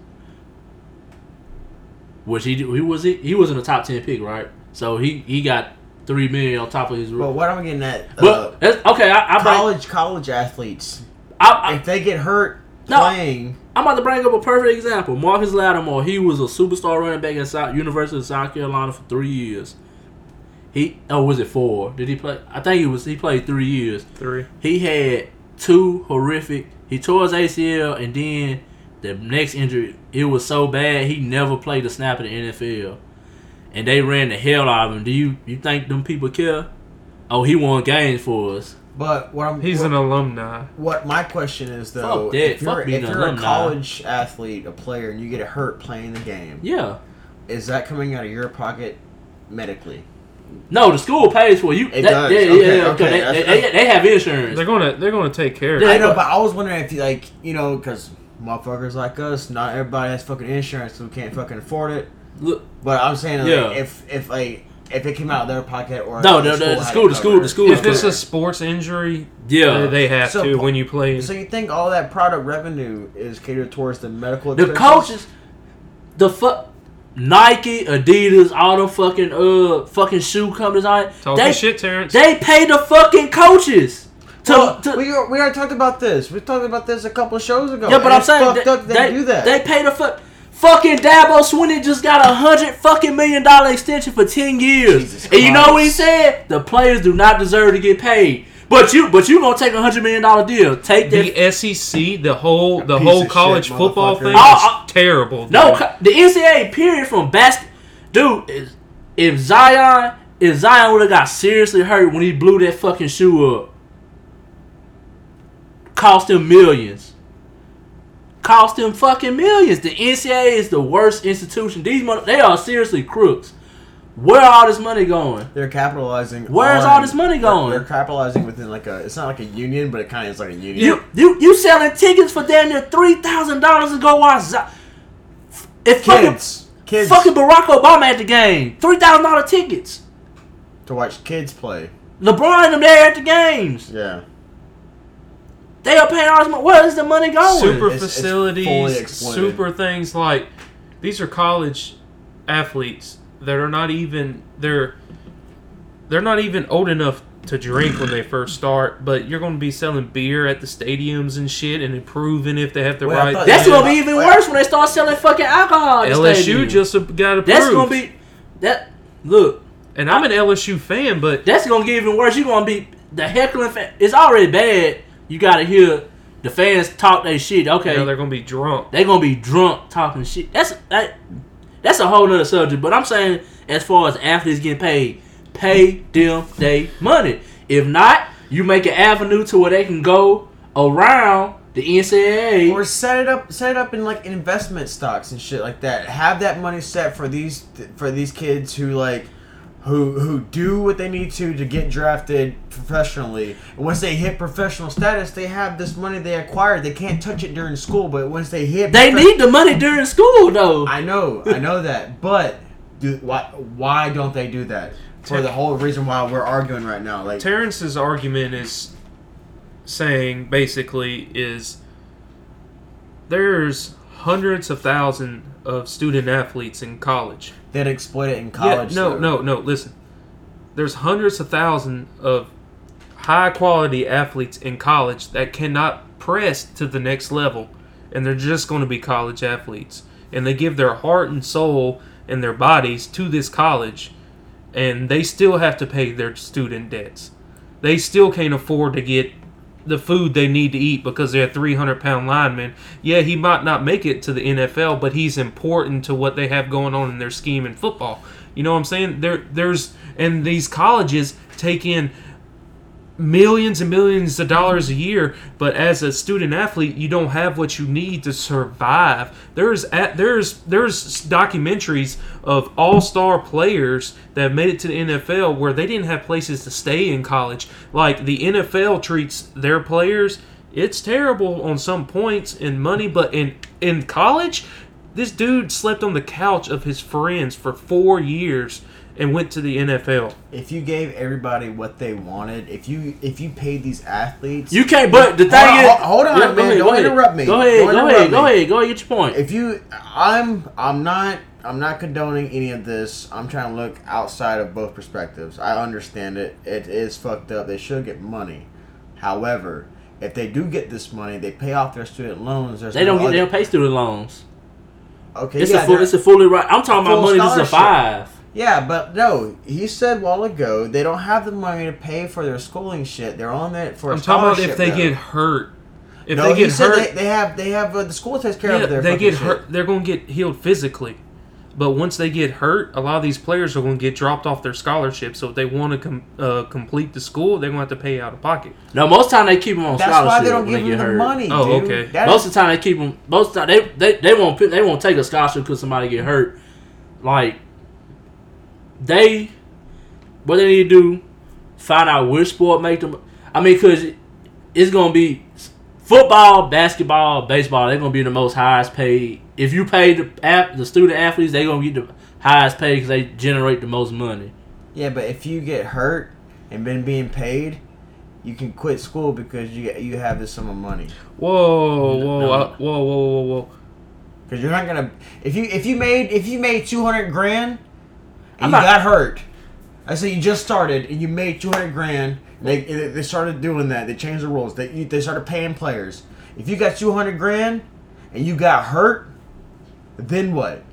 Which he he was he, he wasn't a top ten pick, right? So he he got three million on top of his. But what I'm getting at, uh, okay, I, I college college athletes, I, I, if they get hurt No. playing, I'm about to bring up a perfect example. Marcus Lattimore, he was a superstar running back at South, University of South Carolina for three years. He oh was it four? Did he play? I think he was. He played three years. Three. He had two horrific. He tore his ACL, and then the next injury, it was so bad he never played a snap in the NFL. And they ran the hell out of him. Do you you think them people care? Oh, he won games for us. but what I'm He's what, an alumni. what my question is though, Fuck that. if you're Fuck being if you're a college athlete, a player, and you get hurt playing the game, Yeah. is that coming out of your pocket medically? No, the school pays for you. It that- does. Yeah, Okay, yeah, yeah. okay, They, they, they, they have insurance. They're gonna they're gonna take care of Yeah, it. I know, but- but I was wondering if you like, you know, because motherfuckers like us, not everybody has fucking insurance, so we can't fucking afford it. Look, But I'm saying, like, Yeah. if if like if it came out of their pocket or No, the the- the school- the school- the school- If it's a sports injury, yeah. they, they have So- to when you play. So you think all that product revenue is catered towards the medical? the expenses? coaches, the fuck, Nike, Adidas, all the fucking uh fucking shoe companies, all that, Talking they shit, Terrence. they pay the fucking coaches. To, Well, to- we, we already talked about this. We talked about this a couple of shows ago. yeah, but I'm saying fucked they, up they, they do that. They pay the fuck. Fucking Dabo Swinney just got a hundred fucking million dollar extension for ten years, Jesus and you know what he said? The players do not deserve to get paid. But you, but you gonna take a hundred million dollar deal? Take that. the SEC, the whole the piece whole of college shit, football motherfucker. thing Oh, is oh. terrible. Dude. No, co- the NCAA period from basket, dude. is- If Zion, if Zion would have got seriously hurt when he blew that fucking shoe up, cost him millions. Cost them fucking millions. The NCAA is the worst institution. These mother- they are seriously crooks. Where all this money going? They're capitalizing. Where's on- all this money they're- going? They're, capitalizing within like a. It's not like a union, but it kind of is like a union. You you you selling tickets for damn near three thousand dollars to go watch. If fucking kids, kids, fucking Barack Obama at the game, three thousand dollar tickets. to watch kids play. LeBron and them there at the games. Yeah, They are paying all this money. Where is the money going? super It's- it's facilities, fully exploited. super things like these are college athletes that are not even they're they're not even old enough to drink when they first start, but you're going to be selling beer at the stadiums and shit and improving if they have the Wait, I right. thought- That's Yeah. gonna be even Wait. worse when they start selling fucking alcohol. at LSU stadium. just got approved. That's gonna be that. Look, and I'm an LSU fan, but that's gonna get even worse. You're gonna be the heckling. Fan. It's already bad. You gotta hear the fans talk their shit. Okay, you they're going to be drunk. they gonna be drunk talking shit. That's that. That's a whole nother subject. But I'm saying, as far as athletes getting paid, pay them they money. If not, you make an avenue to where they can go around the NCAA. or set it up, set it up in like investment stocks and shit like that. Have that money set for these for these kids who like. Who, who do what they need to to get drafted professionally. And once they hit professional status, they have this money they acquired. They can't touch it during school, but once they hit, they profe- need the money during school though. I know, I know that, but do, why why don't they do that? For the whole reason why we're arguing right now, like Terrence's argument is saying basically is there's hundreds of thousands of student athletes in college. they'd exploit it in college. yeah, no, though. no, no. Listen, there's hundreds of thousands of high quality athletes in college that cannot press to the next level, and they're just going to be college athletes, and they give their heart and soul and their bodies to this college, and they still have to pay their student debts. They still can't afford to get the food they need to eat because they're a 300 pound lineman. Yeah, he might not make it to the NFL, but he's important to what they have going on in their scheme in football. You know what I'm saying? There, there's and these colleges take in millions and millions of dollars a year, but as a student athlete, you don't have what you need to survive. There's there's there's documentaries of all-star players that made it to the NFL where they didn't have places to stay in college. Like the NFL treats their players, it's terrible on some points in money, but in in college, this dude slept on the couch of his friends for 4 years and went to the NFL. If you gave everybody what they wanted, if you if you paid these athletes, You can't. But the thing Hold on, is, hold on, Yeah, man, ahead, don't interrupt me. Go ahead. Don't Go ahead. Go ahead. Go ahead. Get your point. if you, I'm I'm not I'm not condoning any of this. I'm trying to look outside of both perspectives. I understand it. It is fucked up. They should get money. However, if they do get this money, they pay off their student loans. There's they don't get. They other- don't pay student loans. Okay, It's yeah, a full, it's a fully right. I'm talking about money. This is a five. Yeah, but no, he said a while ago they don't have the money to pay for their schooling shit. They're on it for. a I'm talking about if they though. get hurt. If no, they he get said hurt, they, they have they have uh, the school takes care yeah, of their. they fucking get shit. hurt. They're going to get healed physically. But once they get hurt, a lot of these players are going to get dropped off their scholarship. So if they want to com- uh, complete the school, they're going to have to pay out of pocket. No, most of the time they keep them on That's scholarship That's why they don't give they them the hurt. money. Oh, dude. okay. That Most is- of the time they keep them. Most of the time they they, they won't they won't take a scholarship because somebody get hurt. Like they, what they need to do, find out which sport make them. I mean, because it's gonna be football, basketball, baseball. They're gonna be the most highest paid. If you pay the the student athletes, they gonna get the highest paid because they generate the most money. Yeah, but if you get hurt and been being paid, you can quit school because you you have this sum of money. Whoa, whoa, no. uh, whoa, whoa, whoa, whoa. because you're not gonna if you if you made if you made two hundred grand and I'm you not- got hurt. I say you just started and you made two hundred grand. They they started doing that. They changed the rules. They they started paying players. If you got two hundred grand and you got hurt, then what?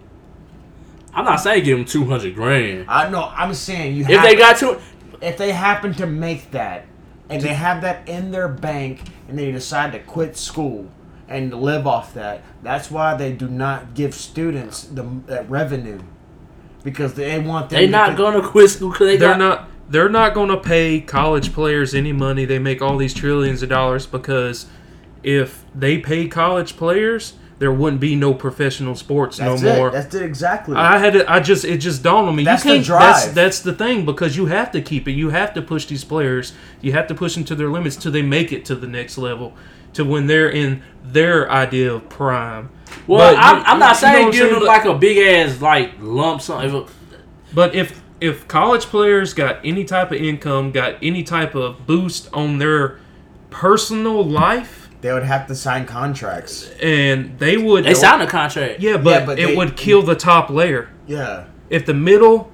I'm not saying give them two hundred grand. I know. I'm saying you. If have- they got two, if they happen to make that and they have that in their bank and they decide to quit school and live off that that's why they do not give students the that revenue because they want them they to not con- gonna quit school because they They're got not. They're not going to pay college players any money. They make all these trillions of dollars because if they pay college players, there wouldn't be no professional sports that's no it. more. that's it exactly I had to, I just it just dawned on me. That's the you can't. That's drive. that's the thing because you have to keep it. You have to push these players. You have to push them to their limits till they make it to the next level, to when they're in their idea of prime. Well, But I'm, you- I'm not saying give them like a big ass like lump sum. If it- But if if college players got any type of income, got any type of boost on their personal life, they would have to sign contracts and they would They signed a contract. yeah, but, but it they- would kill the top layer. yeah If the middle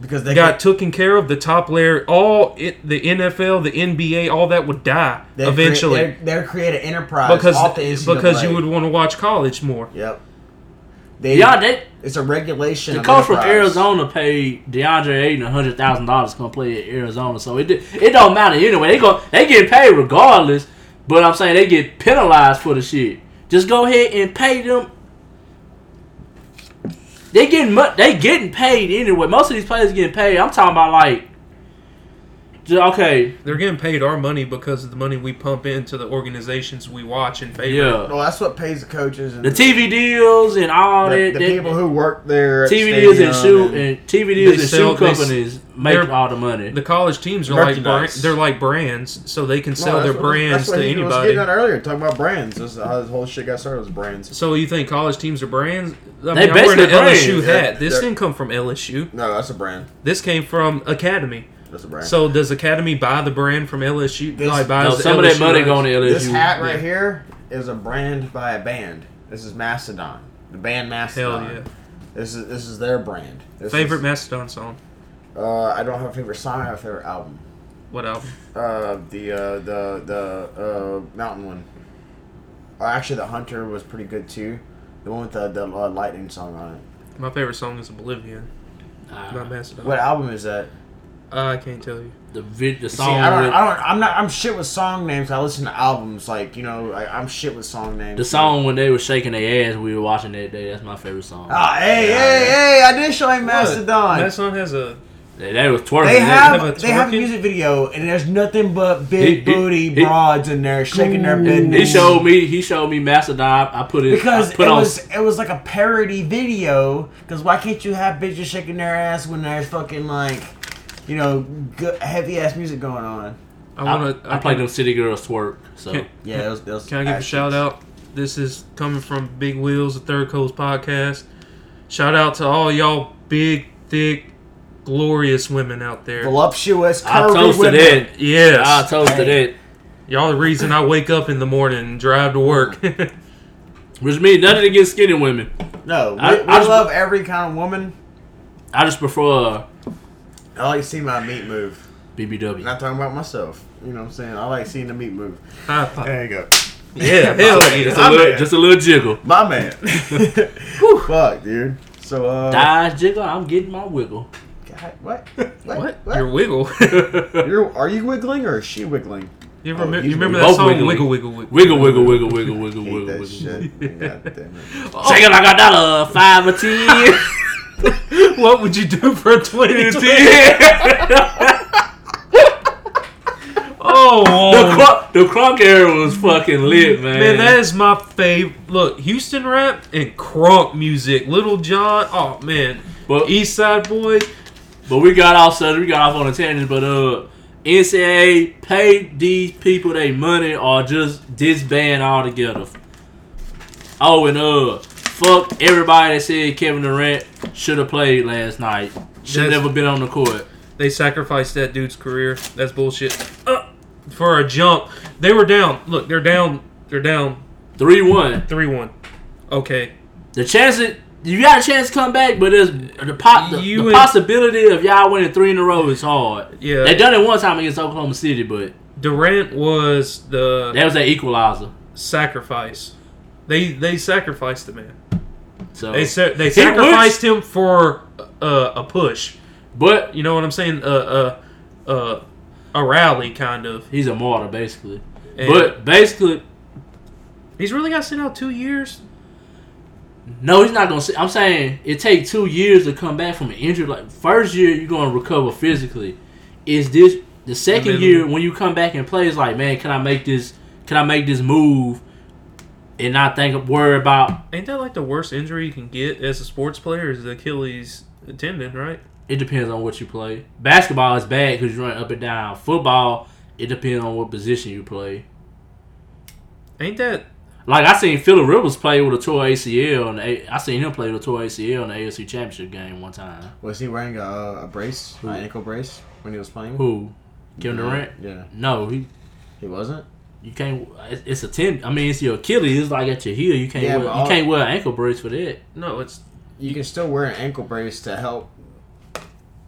because they got could- taken care of, the top layer, all it, the NFL, the NBA, all that would die they'd eventually create, they'd, they'd create an enterprise because off the NCAA. because you would want to watch college more. yep they, Yeah, they, it's a regulation the of coach from enterprise. Arizona paid DeAndre Ayton hundred thousand dollars to come play at Arizona, so it di- it don't matter anyway. They go they get paid regardless, but I'm saying they get penalized for the shit. Just go ahead and pay them. They getting they getting paid anyway. Most of these players getting paid. I'm talking about like, okay, They're getting paid our money because of the money we pump into the organizations we watch and favor. yeah, well that's what pays the coaches and the TV deals and all the, that. the that- people who work there at the TV deals and stadium shoe and TV deals and sell- shoe companies make they're- all the money. The college teams are like brand, they're like brands, so they can sell that's their what- brands that's what to he was anybody. getting at earlier, talking about brands. This how this whole shit got started was brands. So you think college teams are brands? I They mean, I'm wearing basically an LSU hat. They're- This they're- didn't come from LSU. No, that's a brand. This came from Academy. That's a brand. So does Academy buy the brand from LSU? This- like buys No, the some of that money going to LSU. this hat right yeah. here is a brand by a band. This is Mastodon, the band Mastodon. Hell yeah! This is this is their brand. This Favorite Is, Mastodon song? uh, I don't have a favorite song. I have a favorite album. What album? Uh, the uh, the the uh, mountain one. Uh, actually, the Hunter was pretty good too. The one with the the uh, lightning song on it. My favorite song is Oblivion Nah, by Mastodon. What album is that? Uh, I can't tell you. the vid, the See, song. I don't, with- I don't, I'm not, I'm shit with song names. I listen to albums, like you know, I, I'm shit with song names. the song when they were shaking their ass, we were watching that day. That's my favorite song. Ah, hey, hey, hey! I did show him Mastodon. Mastodon has a They, they was twerking. They They- have, have a they have a music video, and there's nothing but big He- he- booty he- broads in there shaking their business. He showed me. He showed me Mastodon. I put it because put it on. was it was like a parody video. Because why can't you have bitches shaking their ass when there's fucking like, you know, heavy ass music going on? I I, want to. I, played them City Girls twerk. So Can- Yeah, it was. It was Can I give a shout out? This is coming from Big Wheels, the Third Coast podcast. Shout out to all y'all big, thick, glorious women out there. Voluptuous, I toasted women. it. I toasted Hey. it. y'all the reason I wake up in the morning and drive to work. Which means nothing against skinny women. No, we, I- we I just- love every kind of woman. I just prefer I like to see my meat move. BBW. Not talking about myself. You know what I'm saying? I like seeing the meat move. There you go. yeah, hell yeah. a, I'm little, just a little jiggle. My man. Fuck, dude. So, uh. Dodge jiggle. I'm getting my wiggle. God, what? What? Your wiggle. You're, are you wiggling or is she wiggling? You, Oh, remember, he's you remember that song? wiggling. Wiggle, wiggle, wiggle. Wiggle, wiggle, wiggle, wiggle, wiggle, Hate wiggle, that wiggle. shit. God damn it. Shake it like a dollar, five or ten. What would you do for a 20? Oh, the, the crunk era was fucking lit, man. Man, that is my fave. Look, Houston rap and crunk music. Lil Jon. Oh man, but, East Side Boyz. but we got off sudden, we got off on a tangent, but uh NCAA paid these people their money or just disband altogether. Oh and uh fuck everybody that said Kevin Durant should have played last night. Should have never been on the court. They sacrificed that dude's career. That's bullshit. Uh, for a jump, they were down. Look, they're down. They're down Three one. three one. Okay, The chance that you got a chance to come back, but there's the, po- the, the possibility of y'all winning three in a row is hard. Yeah. They done it one time against Oklahoma City, but Durant was the that was that equalizer. sacrifice. They they sacrificed the man. So, They sa- they He sacrificed him for uh, a push. but You know what I'm saying? Uh, uh, uh, a rally kind of. he's a martyr basically. And but basically, he's really got to sit out two years. no, he's not gonna. Sit. I'm saying it takes two years to come back from an injury. Like first year, you're gonna recover physically. Is this the second year when you come back and play? It's like, man, can I make this? Can I make this move? And not think worry about Ain't that like the worst injury you can get as a sports player? Is the Achilles tendon, right? It depends on what you play. Basketball is bad because you run up and down. Football, it depends on what position you play. Ain't that Like I seen Philip Rivers play with a tour ACL, and A- I seen him play with a tour ACL in the AFC Championship game one time. Was he wearing a, a brace, an ankle brace, when he was playing? Who? Kevin Durant? Yeah, No, he. he wasn't. You can't. it's- It's a ten. I mean, it's your Achilles. It's like at your heel. You can't. Yeah, wear, but you can't wear an ankle brace for that. no? It's You can still wear an ankle brace to help.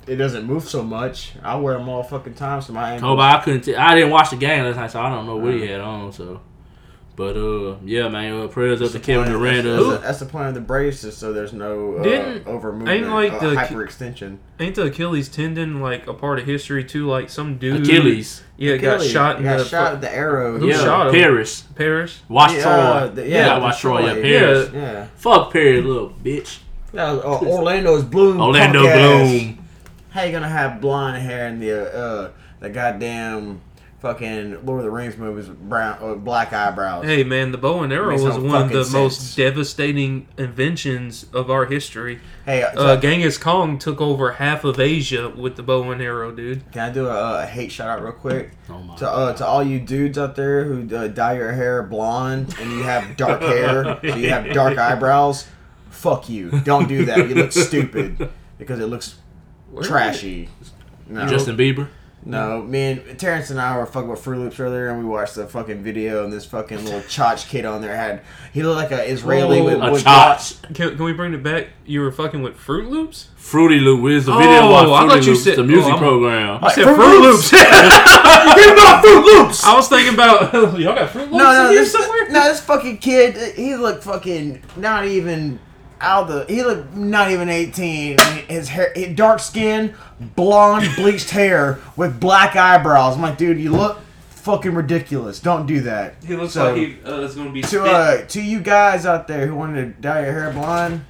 It doesn't move so much. I wear them all fucking time, so my oh, ankle. Oh, but I couldn't. T- I didn't watch the game last night, so I don't know what he uh-huh. had on. So, but uh, yeah, man. Uh, prayers up to Kevin Durant. That's, Uh, that's, that's the point of the braces, so there's no uh, Didn't- over movement, ain't like uh, the- hyperextension. ain't the Achilles tendon like a part of history too? Like some dude Achilles. yeah, got shot in he got the shot fu- with the arrow. Who yeah, shot him? Paris. Paris. Watch Yeah, Troy. the- yeah, yeah, watch Troy. Yeah, Troy. Paris. Yeah. Fuck Paris, little bitch. Yeah, uh, Orlando's Bloom. Orlando punk ass. Bloom. How you gonna have blonde hair in the uh, the goddamn fucking Lord of the Rings movies with brown uh, black eyebrows? Hey man, the bow and arrow Makes was no one of the fucking most devastating inventions of our history. Hey, Uh, so- Genghis Khan took over half of Asia with the bow and arrow, dude. can I do a, a hate shout out real quick Oh my to uh, to all you dudes out there who uh, dye your hair blonde and you have dark hair, so you have dark eyebrows? Fuck you! Don't do that. You look stupid because it looks trashy. No. Justin Bieber. No, me and Terrence and I were fucking with Fruit Loops earlier, and we watched the fucking video, and this fucking little chotch kid on there had he looked like an Israeli Whoa, with, A with chotch. Can, can we bring it back? You were fucking with Fruit Loops? Fruity Loop is the Oh, video I thought Fruity you Loops, said- the oh, music oh, program. I Like, said Fruit Fruit Loops. Loops. Give me my Fruit Loops. I was thinking about y'all got Fruit Loops No, no, in here this somewhere. no, this fucking kid, he looked fucking not even out the. He looked not even eighteen. His hair, his dark skin, blonde, bleached hair with black eyebrows. I'm like, dude, you look fucking ridiculous. Don't do that. He looks So- like he uh, is going to be to uh to you guys out there who wanted to dye your hair blonde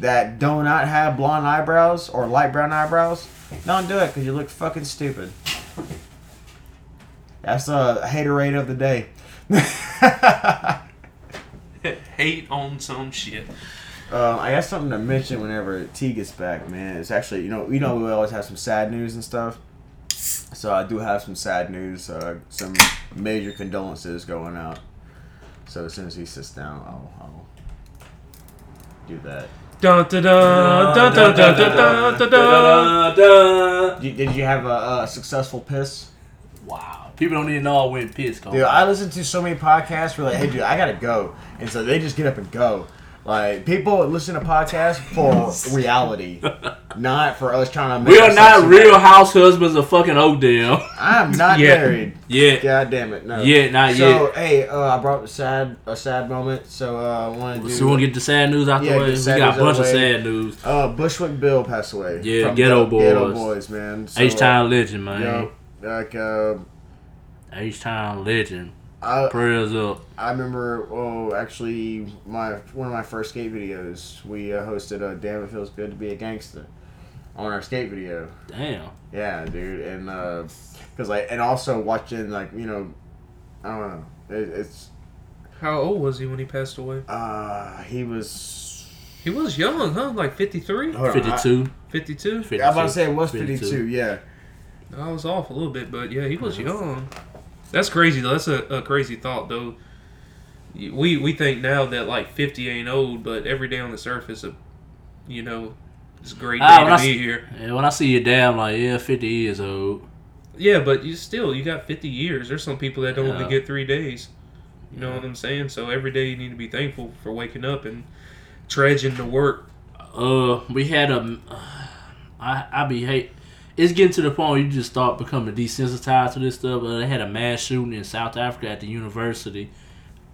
that do not have blonde eyebrows or light brown eyebrows, don't do it because you look fucking stupid. That's the haterade of the day. hate on some shit. Uh, I got something to mention whenever T gets back, man. It's actually, you know, you know, we always have some sad news and stuff. So I do have some sad news, uh, some major condolences going out. So as soon as he sits down, I'll, I'll do that. Did, did you have a, a successful piss? Wow. People don't even know I went piss. Dude, I listen to so many podcasts We're like, hey, dude, I gotta go, and so they just get up and go. Like people listen to podcasts for reality, not for us trying to. Make we are not real better. house husbands of fucking Oakdale. I'm not Yeah. married. Yeah. God damn it, no. Yeah, not so, yet. So hey, uh, I brought a sad a sad moment. So uh, I want to. So we want to get the sad news out Yeah, the way. We got a bunch of sad news. uh, Bushwick Bill passed away. Yeah, from Geto the- Geto Boys. Boys, man. So, H Town legend, man. yo, like uh, H Town legend. I Prayers up. I remember. Oh, actually, my one of my first skate videos. We uh, hosted a "Damn It Feels Good to Be a Gangster" on our skate video. Damn. Yeah, dude, and because like, and also watching like you know, I don't know. It, it's How old was he when he passed away? uh he was. He was young, huh? Like 53? Hold on, I- 52. 52? 52. I, am about to say it was 52. 52. Yeah. I was off a little bit, but yeah, he was young. That's crazy though. That's a, a crazy thought though. We we think now that like 50 ain't old, but every day on the surface, is a, you know, it's a great day Ah, when to I be s- here. Yeah, when I see your dad, I'm like, yeah, 50 years old. Yeah, but you still you got 50 years. There's some people that don't Yeah. only get three days. You know what I'm saying? So every day you need to be thankful for waking up and trudging to work. Uh, we had a. I I be hate. It's getting to the point where you just start becoming desensitized to this stuff. Uh, they had a mass shooting in South Africa at the university.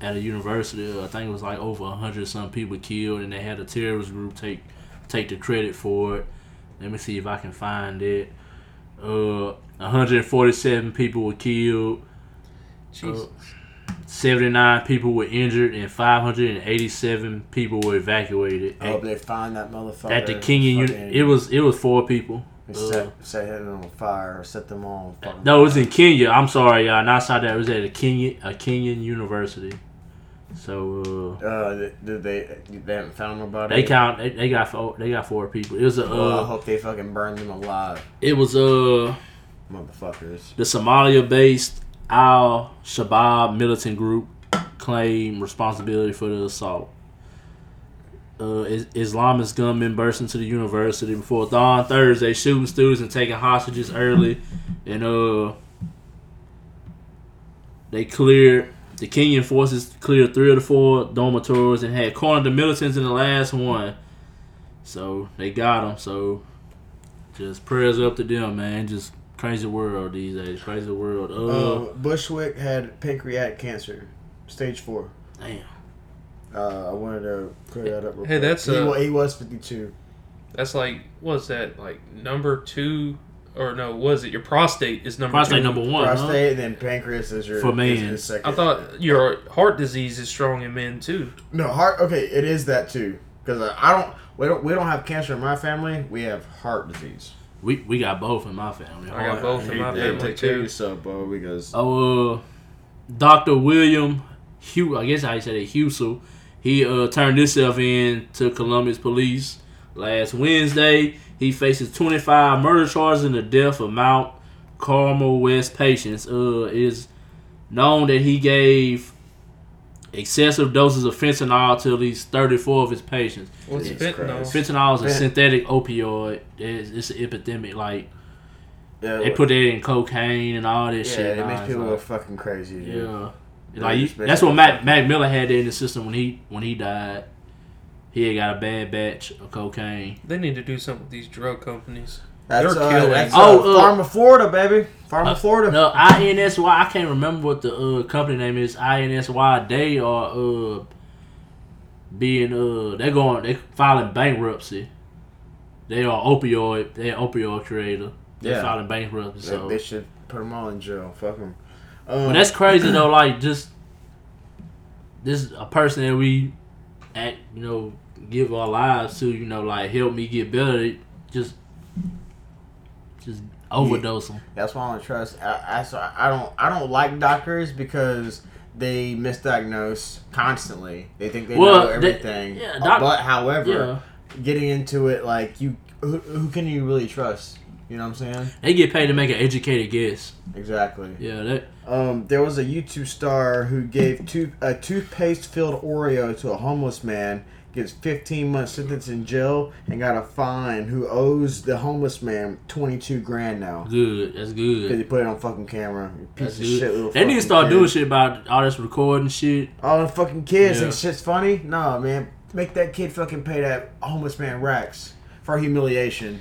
At a university, uh, I think it was like over a hundred some people killed, and they had a terrorist group take take the credit for it. Let me see if I can find it. Uh, 147 people were killed. Jesus. 79 people were injured, and 587 people were evacuated. I hope they find that motherfucker. at the Kenyan fucking- unit. It was it was four people. Uh, set, set him on fire or set them on. fucking no, it was in Kenya. I'm sorry, y'all. Not South Africa. It was at a Kenyan a Kenyan university. So uh, Uh, did- did they? They haven't found nobody. they count. They, they got four. They got four people. It was a. Well, I Uh, hope they fucking burned them alive, it was uh motherfuckers. the Somalia-based Al Shabaab militant group claimed responsibility for the assault. Uh, is- Islamist gunmen burst into the university before dawn Thursday, shooting students and taking hostages early, and uh, they cleared the Kenyan forces cleared three of the four dormitories and had cornered the militants in the last one. So they got them. So just prayers up to them, man. Just crazy world these days. Crazy world. Uh, Uh, Bushwick had pancreatic cancer, stage four. damn. Uh, I wanted to clear that up. real Hey, quick. that's, he, uh, wa- he was fifty two. That's like what's that like number two or no? Was it your prostate is number Prostate two? number one. huh? Prostate, and then pancreas is your For men. is second. I thought your heart disease is strong in men too. no heart. Okay, it is that too. Because I don't. We don't. We don't have cancer in my family. We have heart disease. We we got both in my family. I got both in my Hey, family take care of too. yourself, bro. Because Oh, uh, Dr. William Hugh, I guess I said say that, Husel, he uh, turned himself in to Columbus police last Wednesday. He faces 25 murder charges in the death of Mount Carmel West patients. Uh, it is known that he gave excessive doses of fentanyl to at least 34 of his patients. What's Jesus fentanyl? Fentanyl is a Fent- synthetic opioid. It's, it's an epidemic. Like, yeah, they put that in cocaine and all this yeah, shit. Yeah, it makes it's people like- go fucking crazy. dude. Yeah. Yeah, Like you, that's what basically- Mac Mac Miller had in the system when he when he died. He had got a bad batch of cocaine. They need to do something with these drug companies. That's, They're uh, killing. that's Oh, uh, uh, Farm of Florida, baby. Farm Uh, of Florida. No, INSY. I can't remember what the uh, company name is. INSY. They are uh being uh they're going they filing bankruptcy. They are opioid. They are opioid creator. They're Yeah. filing bankruptcy. They- So they should put them all in jail. Fuck them. Um, But that's crazy though. Like just this is a person that we, act, you know, give our lives to. You know, like help me get better. Just, just overdose them. That's why I don't trust. I, I, so I don't. I don't like doctors because they misdiagnose constantly. They think they Well, know they- everything. yeah, Uh, doc- but however, Yeah, getting into it, like you, who, who can you really trust? You know what I'm saying? they get paid to make an educated guess. Exactly. Yeah, that. Um, there was a YouTube star who gave two, a toothpaste-filled Oreo to a homeless man, gets 15 months sentence in jail, and got a fine. Who owes the homeless man 22 grand now Good. That's good. because good. he put it on fucking camera. You Piece That's of shit. good. Little They need to start kid. doing shit about all this recording shit. All the fucking kids Yeah. think shit's funny. No, man, make that kid fucking pay that homeless man racks for humiliation.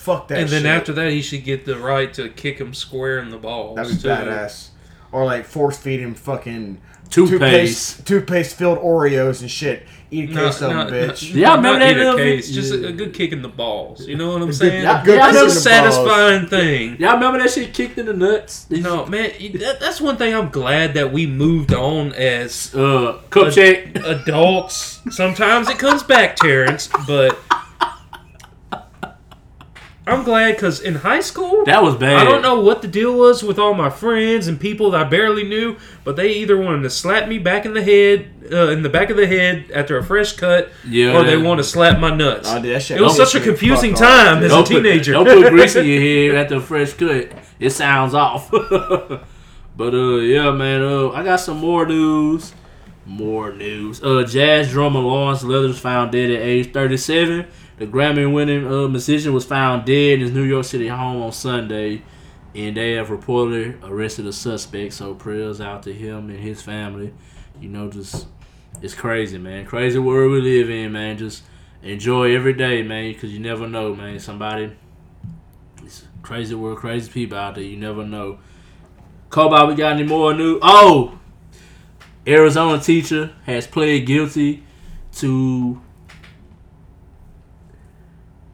Fuck that. Shit. And then shit. after that, he should get the right to kick him square in the balls. that'd be too. badass. Or like force feed him fucking Toothpaste. toothpaste filled Oreos and shit. Eat a No, case of no, them, no, bitch. Yeah, I remember that eat a case, bit- just a, a good kick in the balls. You know what I'm saying? yeah, good That's a in the satisfying thing. Y'all remember that shit kicked in the nuts? No, man, that, that's one thing I'm glad that we moved on as Uh, cup check. adults. Sometimes it comes back, Terrence, but I'm glad because in high school, That was bad. I don't know what the deal was with all my friends and people that I barely knew, but they either wanted to slap me back in the head, uh, in the back of the head after a fresh cut, Yeah, or they that- want to slap my nuts. Oh, dude, that shit It was such a confusing fucked off, time as a Don't put, teenager. don't put grease in your head after a fresh cut. It sounds off. but uh, yeah, man. Uh, I got some more news. More news. Uh, jazz drummer Lawrence Leathers found dead at age 37. The Grammy-winning uh, musician was found dead in his New York City home on Sunday, and they have reportedly arrested a suspect. So prayers out to him and his family. You know, just It's crazy, man. Crazy world we live in, man. Just enjoy every day, man, because you never know, man. Somebody, it's crazy world, crazy people out there. You never know. Kobe, we got any more new? Oh, Arizona teacher has pled guilty to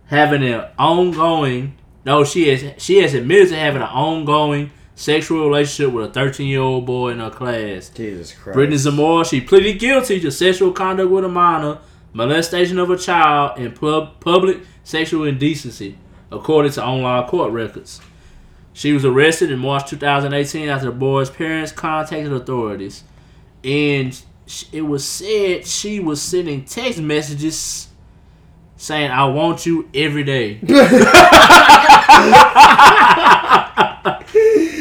having an ongoing. No, she has she has admitted to having an ongoing sexual relationship with a 13 year old boy in her class. Jesus Christ. Brittany Zamora, she pleaded guilty to sexual conduct with a minor, molestation of a child, and pub- public sexual indecency, according to online court records. She was arrested in March 2018 after the boy's parents contacted authorities, and it was said she was sending text messages saying, "I want you every day."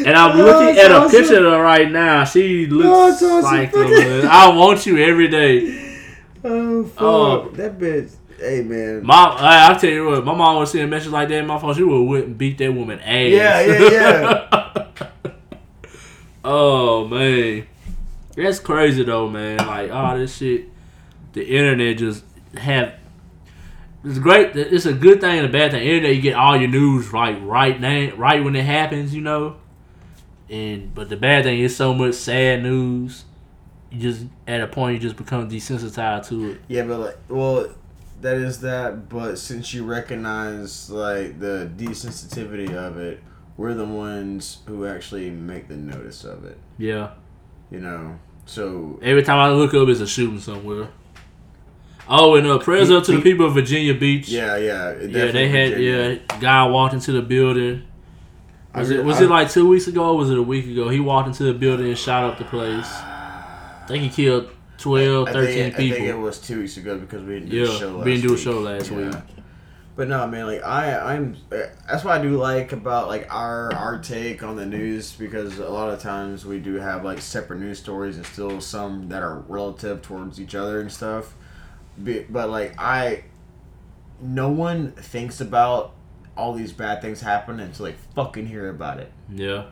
And I'm looking that's at a picture of her right now. She Oh, looks that's awesome. like I want you every day. Oh fuck. Oh. That bitch. Hey man. Mom, I, I'll tell you what, my mom was seeing a message like that in my phone. She would went and beat that woman ass. Yeah, yeah, yeah. oh man, that's crazy though, man. Like all this shit, the internet just have. It's great. It's a good thing and a bad thing. Internet, you get all your news right, right now, right when it happens. You know. And but the bad thing is so much sad news. You just at a point you just become desensitized to it. Yeah, but like, well, that is that. But since you recognize like the desensitivity of it, we're the ones who actually make the notice of it. Yeah. You know. So Every time I look up, it's a shooting somewhere. Oh, and uh, prayers up to the people of Virginia Beach. yeah, yeah, yeah. They had Virginia. yeah. Guy walked into the building. Was re- it was I- it like two weeks ago? or Was it a week ago? He walked into the building and shot up the place. I think he killed 12, I 13 think, I people. think it was two weeks ago because we didn't do a show last we didn't do a week. show last week. But no, man, like I, I'm. uh, That's what I do like about like our our take on the news because a lot of times we do have like separate news stories and still some that are relative towards each other and stuff. But, like I, no one thinks about all these bad things happen until they fucking hear about it. yeah.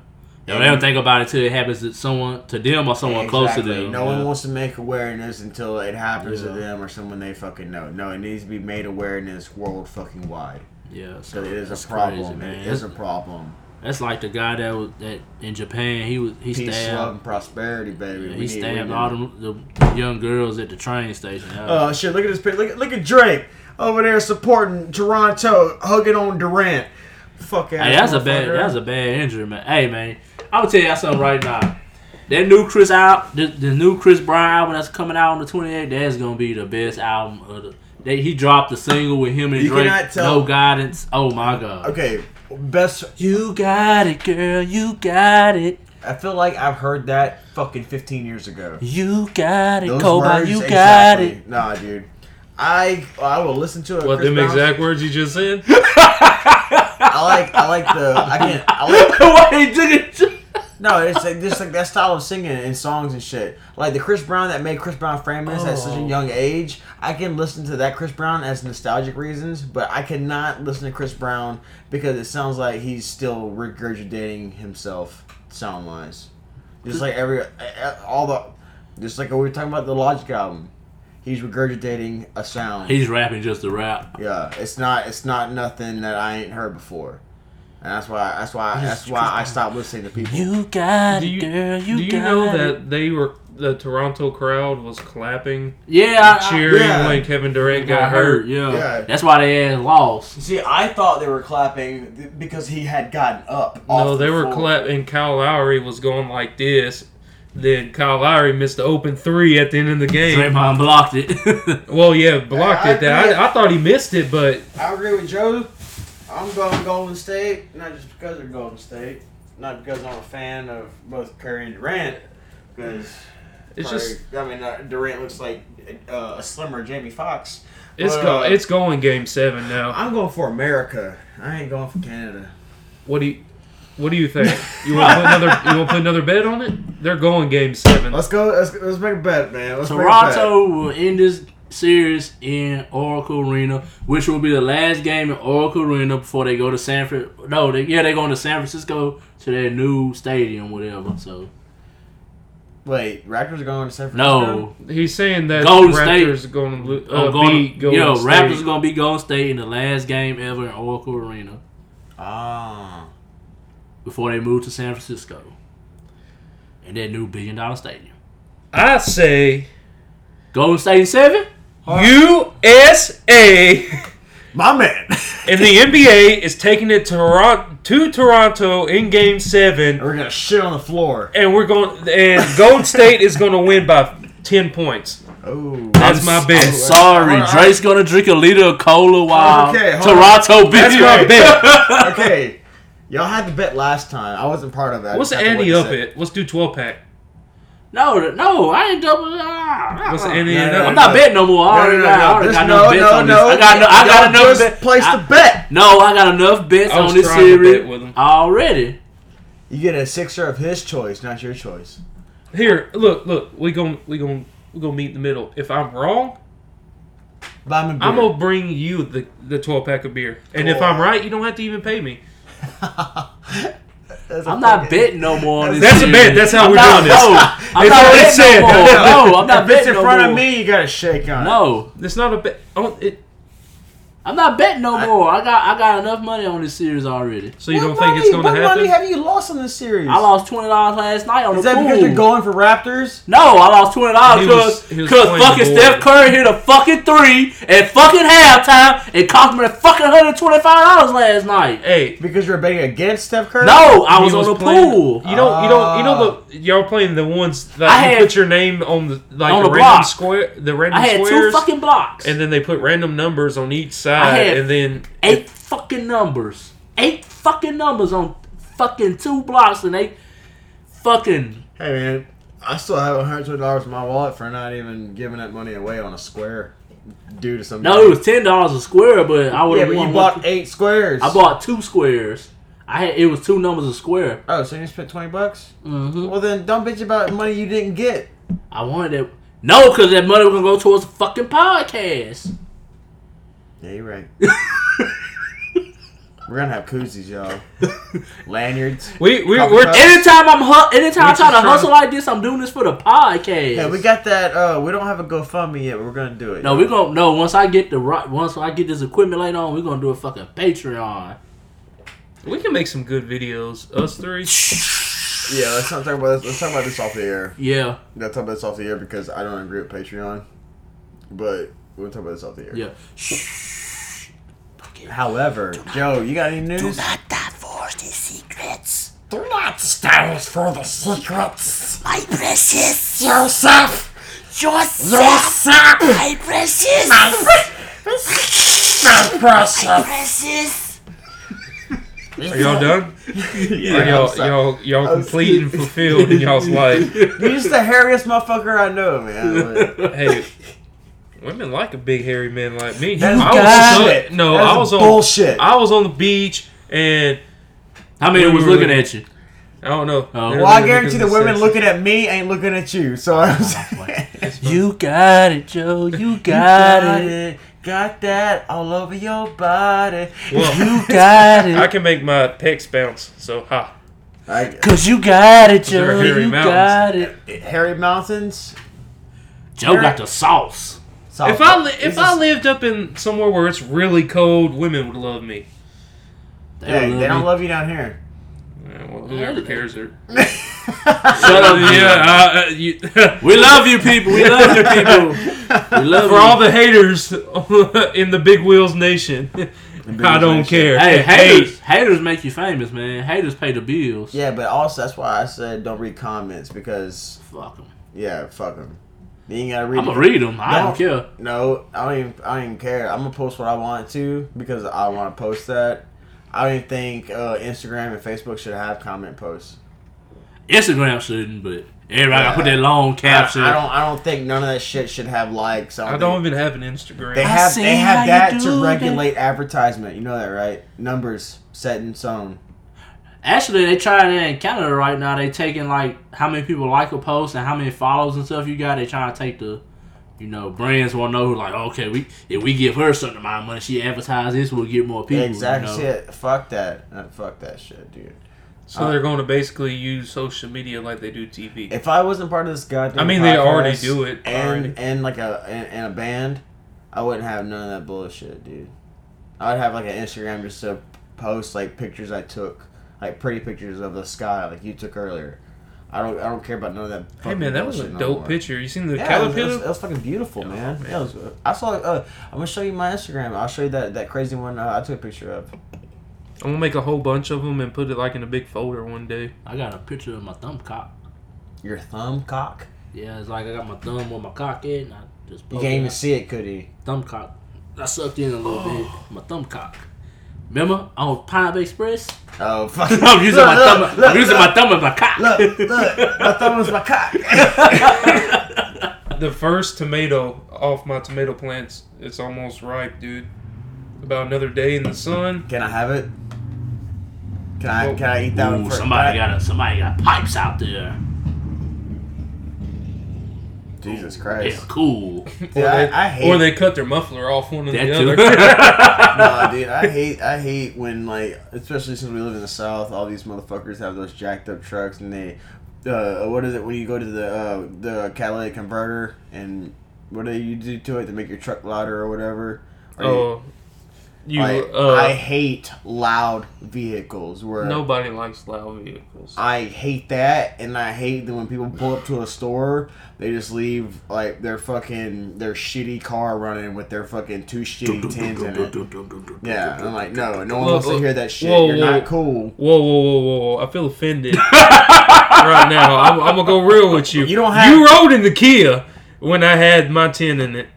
Yeah, they don't think about it till it happens to someone, to them or someone close to them. No yeah. one wants to make awareness until it happens to them or someone they fucking know. No, it needs to be made awareness world fucking wide. Yeah, So it is a problem. crazy, man. It is a problem. That's like the guy that was that in Japan. He was he Peace, love, stabbed. and prosperity, baby. Yeah, We he stabbed all them the young girls at the train station. Oh shit! Look at this picture. Look at look at Drake over there supporting Toronto, hugging on Durant. Fuck. Hey, that's a bad. That's a bad injury, man. Hey, man, I'm gonna tell you something right now. That new Chris out, the, the new Chris Brown album that's coming out on the 28th, that's gonna be the best album of the. They, he dropped the single with him and You Drake. tell- No guidance. Oh my god. Okay, best. You got it, girl. You got it. I feel like I've heard that fucking 15 years ago. You got it, Those Kobe. words, You got exactly. it. Nah, dude. I I will listen to it. What Chris them Brown's- exact words you just said? I like I like the I can't I like Why he took it? No it's like just like that style of singing and songs and shit. Like the Chris Brown that made Chris Brown famous at such a Oh. young age I can listen to that Chris Brown as nostalgic reasons but I cannot listen to Chris Brown because it sounds like he's still regurgitating himself sound wise just like every all the just like we were talking about the Logic album. He's regurgitating a sound. He's rapping just a rap. yeah, it's not it's not nothing that I ain't heard before, and that's why that's why that's why I stopped listening to people. You got Do it, you, girl. You do you got know it. that they were the Toronto crowd was clapping, Yeah, I, I, cheering yeah. when Kevin Durant got, got hurt? hurt. Yeah. Yeah. that's why they had lost. See, I thought they were clapping because he had gotten up. No, off they the were floor. clapping. Kyle Lowry was going like this. Then Kyle Lowry missed the open three at the end of the game. Draymond blocked it. Well, yeah, blocked I it. That. I, I thought he missed it, but I agree with Joe. I'm going Golden State, not just because they're Golden State, not because I'm a fan of both Curry and Durant, because it's just I mean uh, Durant looks like uh, a slimmer Jamie Foxx. it's But, go uh, it's going game seven now. I'm going for America. I ain't going for Canada. What do you what do you think? You want to put another you want to put another bet on it? They're going game seven. Let's go. Let's, let's make a bet, man. Let's make a bet. Toronto will end this series in Oracle Arena, which will be the last game in Oracle Arena before they go to San Fran. No, they, yeah, they're going to San Francisco to their new stadium, whatever. So Wait, Raptors are going to San Francisco. No, He's saying that Golden State- Raptors are going to lo- I'm uh, going. beat Golden yo, State. Raptors are gonna beat Golden State in the last game ever in Oracle Arena Ah. before they move to San Francisco in that new billion dollar stadium. I say Golden State in seven. USA My man. and the NBA is taking it to Toronto, to Toronto in Game Seven, We're gonna shit on the floor. and we're going. And Golden State is going to win by ten points. Oh. That's my bet. I'm sorry, Alright. Drake's gonna drink a liter of cola while Okay, Toronto beats. That's my bet. okay. Y'all had the bet last time. I wasn't part of that. What's the just have Andy up a sec. at? Let's do twelve pack. No, no, I ain't double. ah, What's the Andy no, no. I'm not betting no more. I No, already no, got, I no, already got no, enough bets no, on no. this. I got, no, I got Y'all enough just bets. placed I- the bet. No, I got enough bets I was on this trying to series bet with him. already. You get a sixer of his choice, not your choice. Here, look, look. We gon' we gon' we gonna meet in the middle. If I'm wrong, Buy me beer. I'm gonna bring you the the twelve pack of beer. And if I'm right, you don't have to even pay me. That's a I'm not fucking- betting no more on this. That's a series. bet. That's how I'm we're not, doing this. No, I'm It's not already betting said. no more. No, I'm not If it's betting in no front more. of me, you gotta shake on. it. No, It's not a bet. Oh, it, I'm not betting no more. I got I got enough money on this series already. so you What don't think it's gonna happen? what money have you lost on this series? I lost twenty dollars last night on Is the that because you're going for Raptors? No, I lost twenty dollars He was- because he was because fucking. Steph Curry hit a fucking three at fucking halftime and cost me a fucking hundred twenty five dollars last night. Hey, Because you're betting against Steph Curry? No, I he was, on the playing- pool. You don't. You don't. You know ah. the y'all playing the ones that I you had- put your name on the like On the, the random block. square, the random I had two fucking blocks. and then they put random numbers on each side, had and then eight fucking numbers. Eight fucking numbers on fucking two blocks and they fucking Hey man, I still have $120 in my wallet for not even giving that money away on a square due to some. No, it was ten dollars a square, but I would Yeah, have but won. you one- bought eight squares. I bought two squares. I had it was two numbers a square. Oh, so you spent 20 bucks? Mm-hmm. Well, then don't bitch about money you didn't get. I wanted it. No, because that money was gonna go towards the fucking podcast. Yeah, you're right. We're gonna have koozies, y'all. Lanyards. we we we're cups. Anytime I'm hu- anytime I We're try to just hustle trying- like this, I'm doing this for the podcast. Yeah, we got that. Uh, we don't have a GoFundMe yet, but we're gonna do it. No, we're gonna no. Once I get the right, once I get this equipment later on, we're gonna do a fucking Patreon. we can make some good videos. Us three. Yeah, let's not talk about this. Let's talk about this off the air. Yeah, Let's talk about this off the air because I don't agree with Patreon. But we'll talk about this off the air. yeah. However, Joe, you got any news? Do not divulge the secrets. Do not stand for the secrets. My precious. Joseph! Joseph. Joseph! My precious. My precious. My precious! precious. Are y'all done? Yeah, Are y'all I'm y'all y'all I was- complete and fulfilled in y'all's life? You're just the hairiest motherfucker I know, man. Like, Hey, women like a big hairy man like me. That is I was bullshit. so- no, That is I was on bullshit. I was on the beach and How many We was looking looking- at you? I don't know. Oh. Well, I guarantee the women it's looking at me ain't looking at you. So I'm saying, You got it, Joe. You You got, it. Got that all over your body. Well, You got it. I can make my pecs bounce. So ha. I, Cause you got it, Joe. You mountains. got it. Harry Mountains. Joe got the sauce. South- If I li- if He's I a- lived up in somewhere where it's really cold, women would love me. They Hey, don't they don't love you down here. Yeah, well, whoever cares. Her. Shut up. yeah, uh, uh, you, We love you, people. We love you, people. We love for you. all the haters in the Big Wheels Nation, I don't Nation. care. Hey, haters, haters make you famous, man. Haters pay the bills. Yeah, but also that's why I said don't read comments because Fuck them. yeah, fuck them. You ain't gotta read. I'm gonna read them. I don't care. No, I don't even. I don't even care. I'm gonna post what I want to because I want to post that. I don't even think uh, Instagram and Facebook should have comment posts. Instagram shouldn't, but everybody gotta put that long caption. I don't. I don't think none of that shit should have likes. I I don't. don't even have an Instagram. They have. They have that do to that. regulate advertisement. You know that, right? Numbers set in stone. Actually, they trying it in Canada right now. They taking like how many people like a post and how many follows and stuff you got. They trying to take the, you know, brands want to know like, okay, we if we give her a certain amount of money, she advertise this, we'll get more people. exactly. You know? Shit. Fuck that. Uh, fuck that shit, dude. So they're going to basically use social media like they do TV. If I wasn't part of this goddamn, I mean, they already do it and already. and like a and, and a band, I wouldn't have none of that bullshit, dude. I'd have like an Instagram just to post like pictures I took, like pretty pictures of the sky, like you took earlier. I don't I don't care about none of that. hey man, that was a no dope more. picture. You seen the Yeah, it was, it, was, it was fucking beautiful, man. man. Yeah, it was, I saw. Uh, I'm gonna show you my Instagram. I'll show you that that crazy one uh, I took a picture of. I'm gonna make a whole bunch of them and put it like in a big folder one day. I got a picture of my thumb cock. Your thumb cock. Yeah, it's like I got my thumb on my cock in. I just You can't even out. see it, could he? thumb cock. I sucked in a little bit. My thumb cock. Remember I on Pineapple Express? Oh fuck! I'm using my thumb. I'm using my thumb as my cock. Look, look, my thumb is my cock. The first tomato off my tomato plants, it's almost ripe, dude. About another day in the sun. Can I have it? Can I can I eat that Ooh, first? somebody got a, somebody got pipes out there. Jesus Yeah, Christ. cool. Dude, or, they, I hate or they cut their muffler off one or That the too. other. nah, dude. I hate I hate when like especially since we live in the South, all these motherfuckers have those jacked up trucks and they uh what is it when you go to the uh the catalytic converter and what do you do to it to make your truck louder or whatever? Or oh, you. I, uh, I hate loud vehicles where nobody likes loud vehicles. I hate that, and I hate that when people pull up to a store, they just leave like their fucking their shitty car running with their fucking two shitty tins in it. Yeah, I'm like, no, no one wants to hear that shit. Whoa, You're whoa. not cool. Whoa, whoa, whoa, whoa, whoa! I feel offended right now. I'm, I'm gonna go real with you. You don't have- You rode in the Kia when I had my tin in it.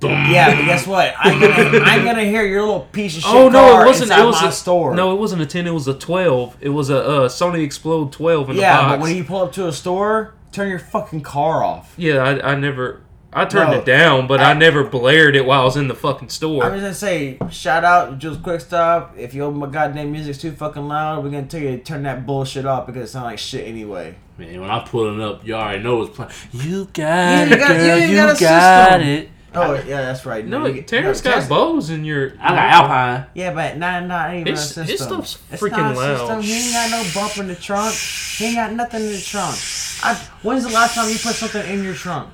Yeah, but guess what? I'm gonna I'm gonna hear your little piece of shit Oh no, it wasn't. It was my a store. No, it wasn't a ten. It was a twelve. It was a uh, Sony Xplod twelve in yeah, the box. but when you pull up to a store, turn your fucking car off. yeah, I, I never. I turned No, it down, but I, I- never blared it while I was in the fucking store. I was gonna say, shout out Jules Quick Stop. If your goddamn music's too fucking loud, we're gonna tell you to turn that bullshit off because it sounds like shit anyway. Man, when I pull it up, you already know what's playing. You got Yeah, it, you got- girl. ain't You got got, it. Oh yeah, that's right. no, you Terrence no, got Tesla- bows in your. I got Alpine. Yeah, but not not even His- a his system. stuff's It's freaking not a loud. System. He ain't got no bump in the trunk. He ain't got nothing in the trunk. I, when's the last time you put something in your trunk?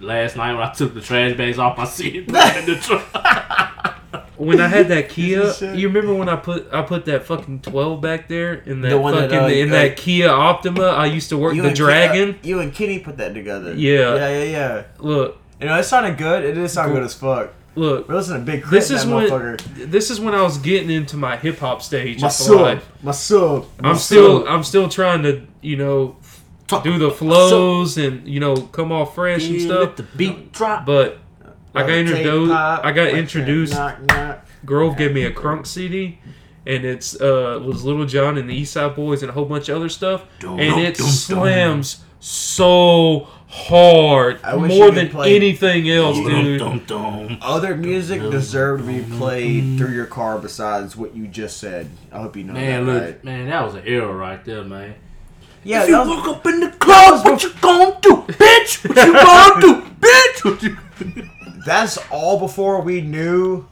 Last night when I took the trash bags off my seat, put it in the truck. When I had that Kia, shit. you remember when I put I put that fucking twelve back there in that The one that, fucking uh, in uh, that Kia Optima? I used to work the Dragon. uh, you and Kitty put that together. Yeah. Yeah, yeah, yeah. Look, You know, it sounded good. It did sound good as fuck. look. We're listening to Big K.R.I.T., This is when motherfucker. this is when I was getting into my hip hop stage My sub. My sub. I'm still I'm still trying to you know do the flows and you know come off fresh and stuff. the beat drop. But I got introduced. I got introduced. Grove gave me a crunk CD, and it's uh was Lil Jon and the East Side Boyz and a whole bunch of other stuff, and it slams so hard I wish more than play- anything else, dude. dum, dum. Other music deserved to be played through your car besides what you just said. I hope you know Man, that. look, right? man, that was an error right there, man. Yeah, if you that was- walk up in the club, what you gonna do, bitch? What you gonna do, bitch? That's all before we knew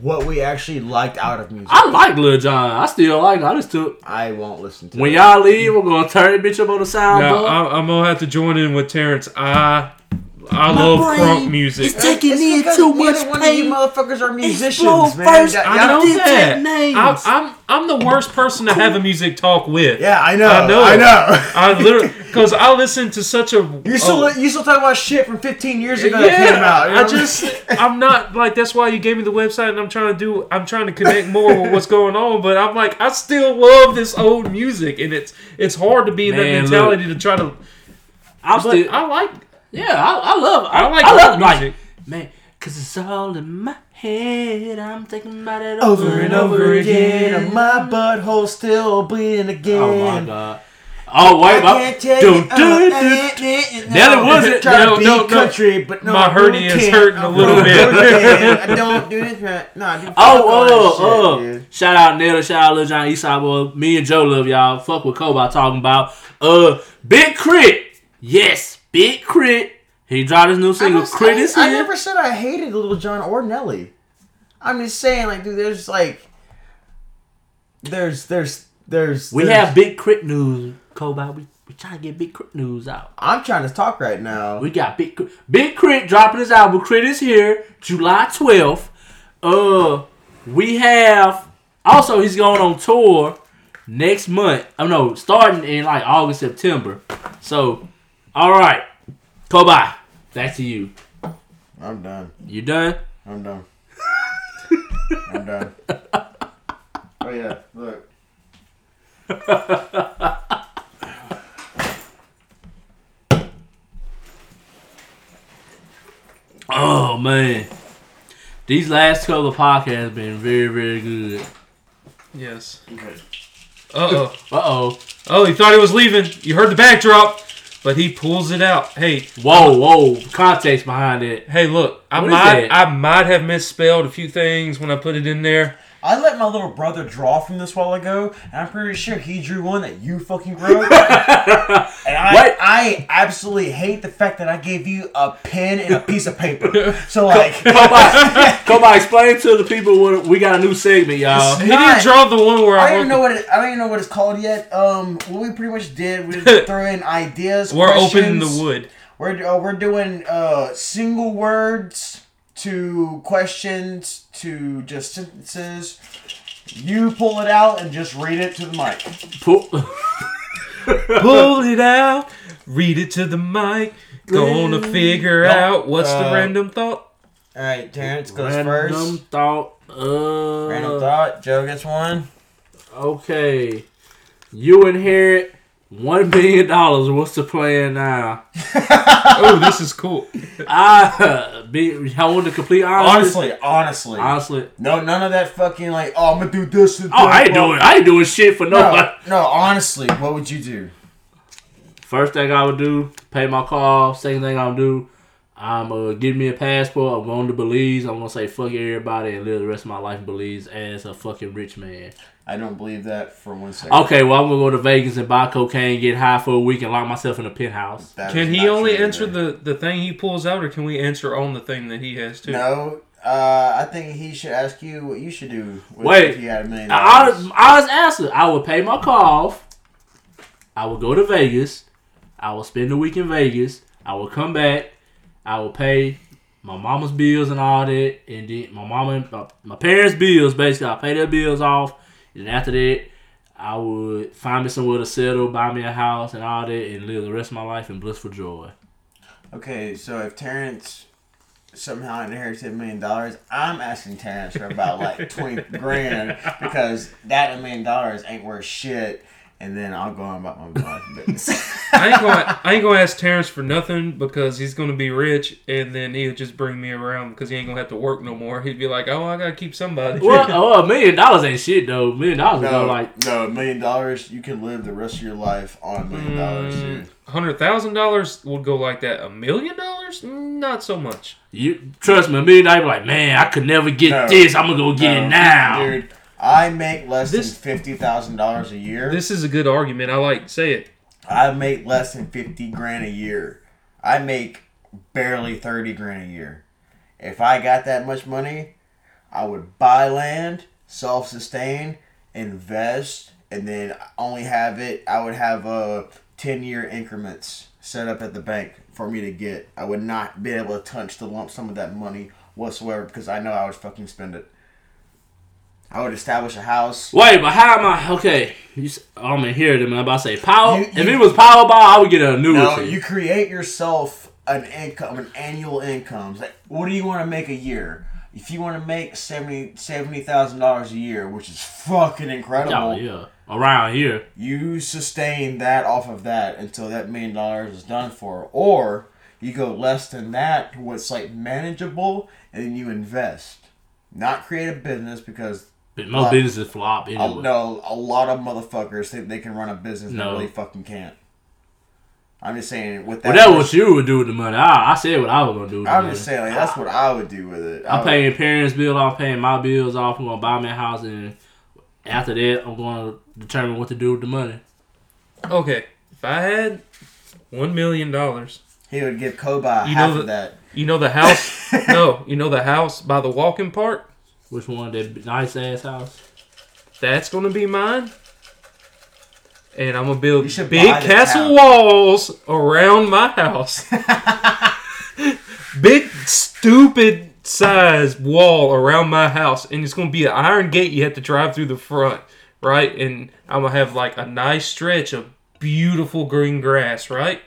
what we actually liked out of music. I like Lil Jon. I still like. him. I just took. I won't listen to When it. y'all leave, we're gonna turn that bitch up on the soundboard. Now I'm, I'm gonna have to join in with Terrence. I I love brain crunk music. It's taking It's in because too neither much one of you motherfuckers are musicians, Explode man. first. That- I y'all- know did that. names. I'm, I'm I'm the worst person to have a music talk with. Yeah, I know. I know. I know. I literally because I listen to such a You still oh, you still talking about shit from 15 years ago yeah, that came out. you know I what mean? just I'm not like that's why you gave me the website and I'm trying to do I'm trying to connect more with what's going on, but I'm like I still love this old music and it's it's hard to be in that Man, mentality to try to I'm but still. I like yeah, I, I love. I, I like I love rock like music. man, cause it's all in my head. I'm thinking about it over and over again. again. and My butthole still bleeding again. Oh my god. Oh wait, I my, can't tell do, you. do, uh, do. uh, uh, Nelly no. wasn't- Try no, to be no, no. country, but no, My I really hernia is hurting a I little bit. I don't do this right. No, I do. fuck Oh, oh, shit, oh. Shout out Nelly, shout out Lil Jon Eastside Boy. Me and Joe love y'all. Fuck what Kobe talking about. Uh, Big Crit. Yes, Big Crit. He dropped his new single, Crit is I never said I hated Lil Jon or Nelly. I'm just saying, like, dude, there's like, there's there's there's We there's- have Big K.R.I.T. news, Kobe. We we trying to get Big K.R.I.T. news out. I'm trying to talk right now. We got Big K.R.I.T.- Big K.R.I.T. dropping his album. Crit is here, July twelfth. Uh, we have also he's going on tour next month. I know starting in like August September. So, all right, Kobe, back to you. I'm done. You done? I'm done. I'm done. Oh yeah, look. Oh man, these last couple of podcasts have been very very good. Yes. Okay. Uh oh. Uh oh. Oh, he thought he was leaving. You heard the backdrop, but he pulls it out. Hey, Whoa whoa. Context behind it. hey, look. I might? I might have misspelled a few things when I put it in there. I let my little brother draw from this while ago, and I'm pretty sure he drew one that you fucking wrote. and I, What? I absolutely hate the fact that I gave you a pen and a piece of paper. So like, Come on, explain to the people what we got a new segment, y'all. He didn't draw the one where I I, don't even know what it, I don't even know what it's called yet. Um, what we pretty much did, we just throw in ideas. we're opening the wood. We're uh, we're doing uh single words to questions to just sentences. You pull it out and just read it to the mic. Pull- Pull it out. Read it to the mic. Gonna figure No, out what's uh, the random thought. All right, Terrence goes Random first. thought. Uh, Random thought. Joe gets one. Okay. You inherit one billion dollars. What's the plan now? oh, this is cool. I be. I want the complete honesty. Honestly, honestly, Honestly. no, none of that fucking like. Oh, I'm gonna do this. And Oh, I ain't doing. I ain't doing shit for No, nobody. no, honestly, what would you do? First thing I would do, pay my car off. Second thing I'll do, I'm uh give me a passport. I'm going to Belize. I'm gonna say fuck everybody and live the rest of my life in Belize as a fucking rich man. I don't believe that for one second. Okay, well I'm gonna go to Vegas and buy cocaine, get high for a week, and lock myself in a penthouse. That Can he only true answer the, the thing he pulls out, or can we answer on the thing that he has too? No, uh, I think he should ask you what you should do. With, Wait. if you had a million I, dollars. I was answer. I would pay my car off. I would go to Vegas. I will spend a week in Vegas. I will come back. I will pay my mama's bills and all that, and then my mama, my, my parents' bills. Basically, I pay their bills off, and after that, I would find me somewhere to settle, buy me a house and all that, and live the rest of my life in blissful joy. Okay, so if Terrence somehow inherited a million dollars, I'm asking Terrence for about like twenty grand because that a million dollars ain't worth shit. And then I'll go on about my life business. I ain't gonna I ain't gonna ask Terrence for nothing because he's gonna be rich, and then he'll just bring me around because he ain't gonna have to work no more. He'd be like, "Oh, I gotta keep somebody." Well, oh, a million dollars ain't shit though. A million dollars is no, like no, a million dollars, you can live the rest of your life on a million dollars, mm, dude. Hundred thousand dollars would go like that. A million dollars? Not so much. you. Trust me, a million dollars. be Like man, I could never get No. this. I'm gonna go get No, it now. dude. I make less This- than fifty thousand dollars a year. This is a good argument. I like say it. I make less than 50 grand a year. I make barely 30 grand a year. If I got that much money, I would buy land, self sustain, invest, and then only have it, I would have uh, a 10 year increments set up at the bank for me to get. I would not be able to touch the lump sum of that money whatsoever because I know I would fucking spend it. I would establish a house. Wait, but how am I? Okay, you, s- oh, I'm in here. I'm about to say power. You- if it was Powerball, I would get a new. No, you create yourself an income, an annual income. Like, what do you want to make a year? If you want to make seventy seventy thousand dollars a year, which is fucking incredible, Oh yeah, around here. you sustain that off of that until that million dollars is done for, or you go less than that to what's like manageable, and then you invest. Not create a business because But my most Well, businesses flop a, anyway. no, a lot of motherfuckers think they can run a business No. that really fucking can't. I'm just saying with that. Well, that's what you would do with the money. I, I said what I was gonna do. With the I'm money. just saying, like, that's what I would do with it. I I'm would- paying parents' bill off, paying my bills off. I'm gonna buy me a house, and after that, I'm gonna determine what to do with the money. Okay, if I had one million dollars, He would give Kobe You half know of that. you know the house. no, you know the house by the walking park. Which one? That nice ass house. That's gonna be mine. and I'm gonna build big castle town. walls around my house. big stupid size wall around my house, and it's gonna be an iron gate. You have to drive through the front, right? And I'm gonna have like a nice stretch of beautiful green grass, right?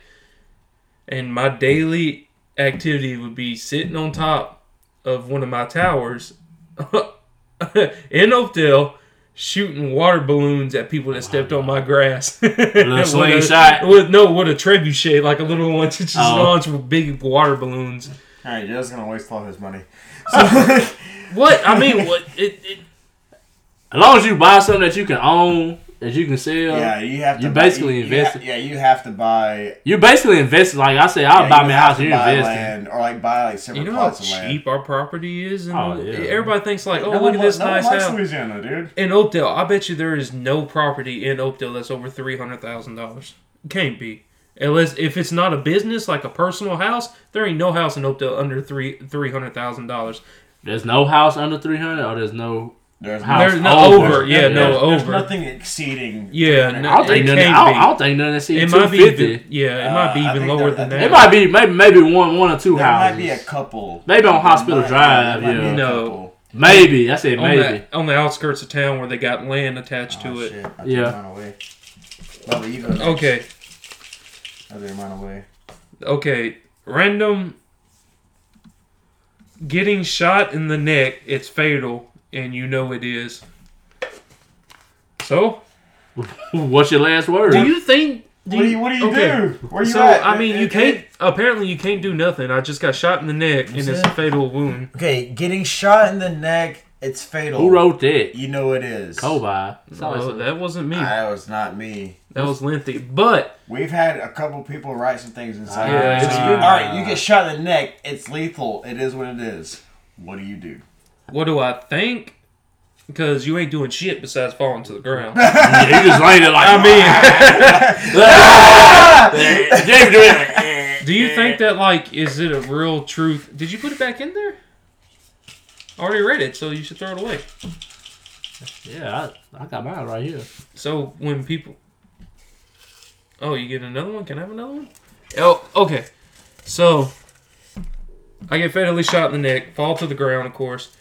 And my daily activity would be sitting on top of one of my towers in Oakdale shooting water balloons at people that stepped on my grass. with a, slingshot? With, no, with a trebuchet, like a little one to just Oh. launch with big water balloons. All right, Joe's gonna waste all his money. So. What? I mean, what? It, it, As long as you buy something that you can own, that you can sell, uh, yeah, you have to. You buy- basically you- you invested- ha- yeah, you have to buy. you basically invest. Like I said, I'll yeah, buy you me a house. You're buy investing. land or like buy like several you know how plots of land. cheap our property is? And Oh, yeah. Everybody thinks like, oh, No look one at this no one nice likes house. Louisiana, dude. In Oakdale, I bet you there is no property in Oakdale that's over three hundred thousand dollars. Can't be. Unless if it's not a business like a personal house, there ain't no house in Oakdale under three three hundred thousand dollars. There's no house under three hundred, or there's no. There's House There's no over. over, yeah, no there's, there's nothing exceeding. Yeah, no, I don't think It none. I don't. I don't think none that see It might be, even, yeah, it might be Uh, even lower there- than that. It might be maybe maybe one one or two There houses. might be a couple. Maybe on Hospital might- Drive, there might yeah. No. Maybe I said on, maybe. on the outskirts of town where they got land attached Oh, to it. shit. I Yeah. mine away. Bubba, you go next. Okay, I took mine away. okay, random. Getting shot in the neck, it's fatal, and you know it is. So, What's your last word? do you think? Do What do you What do you okay. do? Where you So at? I mean, you can't. Apparently, you can't do nothing. I just got shot in the neck, and it's a fatal wound. Okay, getting shot in the neck. It's fatal. Who wrote that? You know it is. Kobe. It's No, that wasn't me. That was not me. That was lengthy. But We've had a couple people write some things inside. Yeah, so it's you, all right, you get shot in the neck. It's lethal. It is what it is. What do you do? What do I think? Because you ain't doing shit besides falling to the ground. Yeah, you just landed like. I mean, mean, James doing do you think that like is it a real truth? Did you put it back in there? I already read it, so you should throw it away. Yeah, I, I got mine right here. So when people, oh, you get another one? Can I have another one? Oh, okay. So I get fatally shot in the neck, fall to the ground, of course.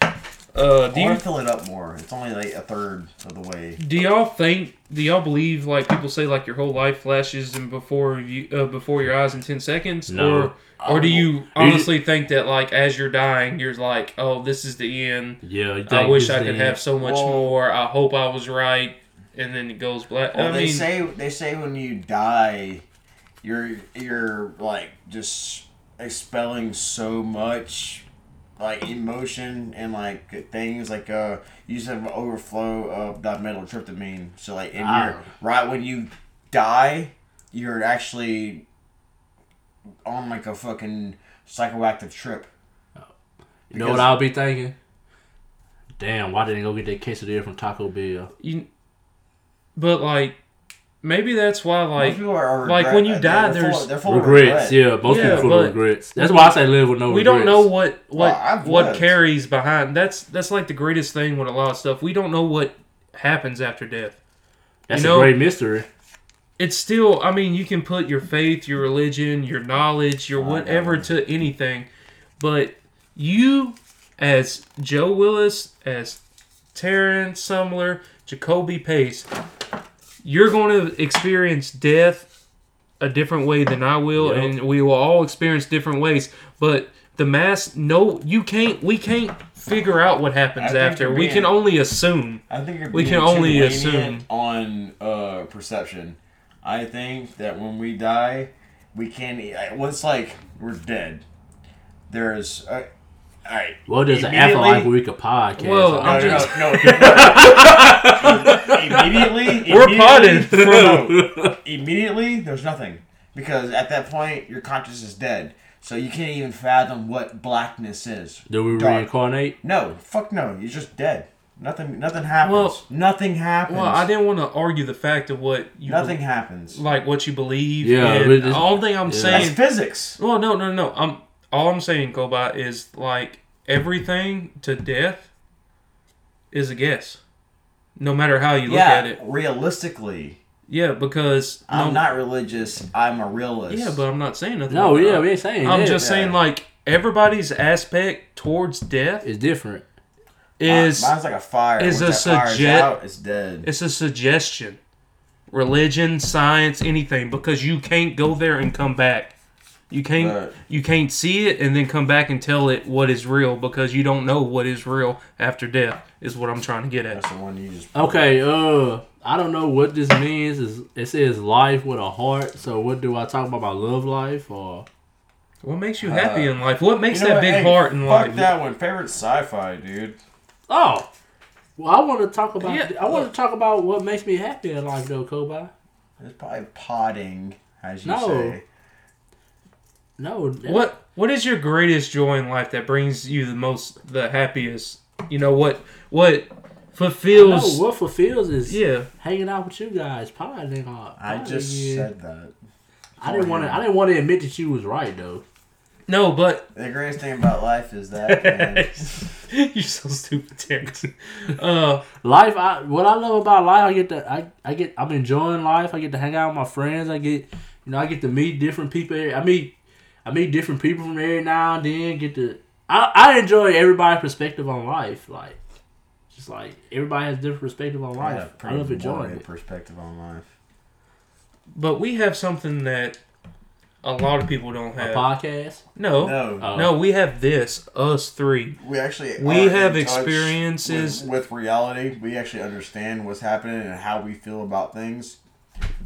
Uh, do I you want to fill it up more. It's only like a third of the way. do y'all think? Do y'all believe like people say like your whole life flashes and before you uh, before your eyes in ten seconds? No. Or or do you honestly think that like as you're dying, you're like, oh, this is the end. Yeah, you I think wish this I could thing- have so much Well- more. I hope I was right, and then it goes black. Well, I they mean, say they say when you die, you're you're like just expelling so much like emotion and like things like uh you just have an overflow of that methyltryptamine. So like in your Ah. right when you die, you're actually on like a fucking psychoactive trip. You know what I'll be thinking? Damn, why didn't I go get that quesadilla from Taco Bell? you, but like maybe that's why like people are, are like, when you die, they're full, there's they're full Regrets, regret. yeah. Most Yeah, people full of but- regrets. That's why I say live with no we regrets. don't know what what Well, what lived. carries behind. That's that's like the greatest thing with a lot of stuff. We don't know what happens after death. That's you know- a great mystery. It's still, I mean, you can put your faith, your religion, your knowledge, your oh, whatever to anything, but you, as Joe Willis, as Terrence Sumler, Jacoby Pace, you're going to experience death a different way than I will, Yep. and we will all experience different ways. But the mass, no, you can't. We can't figure out what happens after. you're We can only assume. I think you're We can only assume. on uh, perception. I think that when we die, we can't. Well, like we're dead. There's. Uh, all right. What does an Immediately- Afro Week a podcast? Well, oh, No, I'm no, just- no, no. immediately, We're immediately- potted. immediately, there's nothing because at that point your conscience is dead, so you can't even fathom what blackness is. Do we Dark. reincarnate? No, fuck no. You're just dead. Nothing. Nothing happens. Well- nothing happens. Well, I didn't want to argue the fact of what you Nothing happens. like what you believe. Yeah, and but all thing I'm yeah. That's physics. Well, no, no, no. I'm all I'm saying, Cobot, is like everything to death is a guess. No matter how you look yeah, at it. realistically, Yeah, because I'm no- not religious. I'm a realist. Yeah, but I'm not saying nothing. No, about yeah, we ain't saying I'm that. just Yeah. saying like everybody's aspect towards death is different. is Mine- mine's like a fire. is Once a that fire's suggest- it's dead. it's a suggestion. Religion, science, anything because you can't go there and come back. You can't Right. you can't see it and then come back and tell it what is real because you don't know what is real after death. Is what I'm trying to get at. That's the one you just. Okay, uh, I don't know what this means. Is it says life with a heart? So what do I talk about? My love life or? What makes you happy Uh, in life? What makes You know that what? big Hey, heart in fuck life? Fuck that one. Favorite sci-fi, dude. Oh, well, I want to talk about. Yeah, I want to talk about what makes me happy in life, though, Kobe. It's probably potting, as you No. say. No, What what is your greatest joy in life that brings you the most the happiest? You know what what No, fulfills what fulfills is yeah. hanging out with you guys. Probably, uh, I just yeah. said that. I didn't want to. I didn't want to admit that you was right though. No, but The greatest thing about life is that man, you're so stupid, Terrence. Uh Life, I what I love about life, I get to I, I get I'm enjoying life. I get to hang out with my friends. I get you know I get to meet different people. I meet I meet different people from every now and then. Get to I, I enjoy everybody's perspective on life. Like just like everybody has different perspective on I have life. I pretty love enjoying it. perspective on life. but we have something that a lot of people don't A have. podcast. No. No, Oh. No, we have this, us three. we actually We are have in touch experiences- with, with reality. We actually understand what's happening and how we feel about things.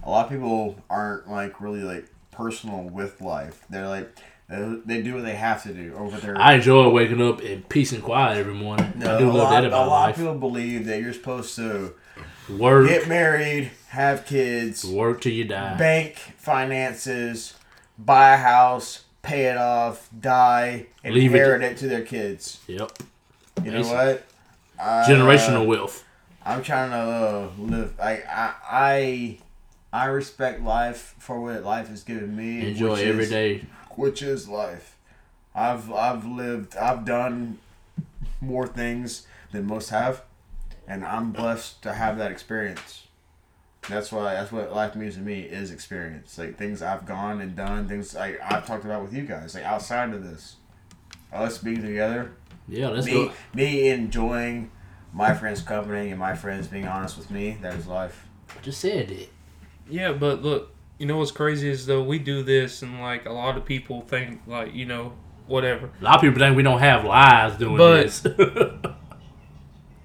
A lot of people aren't like really like personal with life. They're like they, do what they have to do over there. I enjoy waking up in peace and quiet every morning. No, I do a love lot, that a about lot life. of people believe that you're supposed to Work, get married, have kids, work till you die. bank finances, buy a house, pay it off, die, and Leave it- inherit it to their kids. Yep. You know Basic. what? Uh, Generational wealth. I'm trying to uh, live. I, I I I respect life for what life has given me. Enjoy every is- day. which is life. I've I've lived. I've done more things than most have, and I'm blessed to have that experience. That's why that's what life means to me is experience. Like things I've gone and done, things like I've talked about with you guys, like outside of this. Us being together, Yeah, let's me go. me enjoying my friends' company and my friends being honest with me. That is life. Just said it. Yeah, but look, you know what's crazy is though we do this and like a lot of people think like, you know, whatever. A lot of people think we don't have lives doing But- this.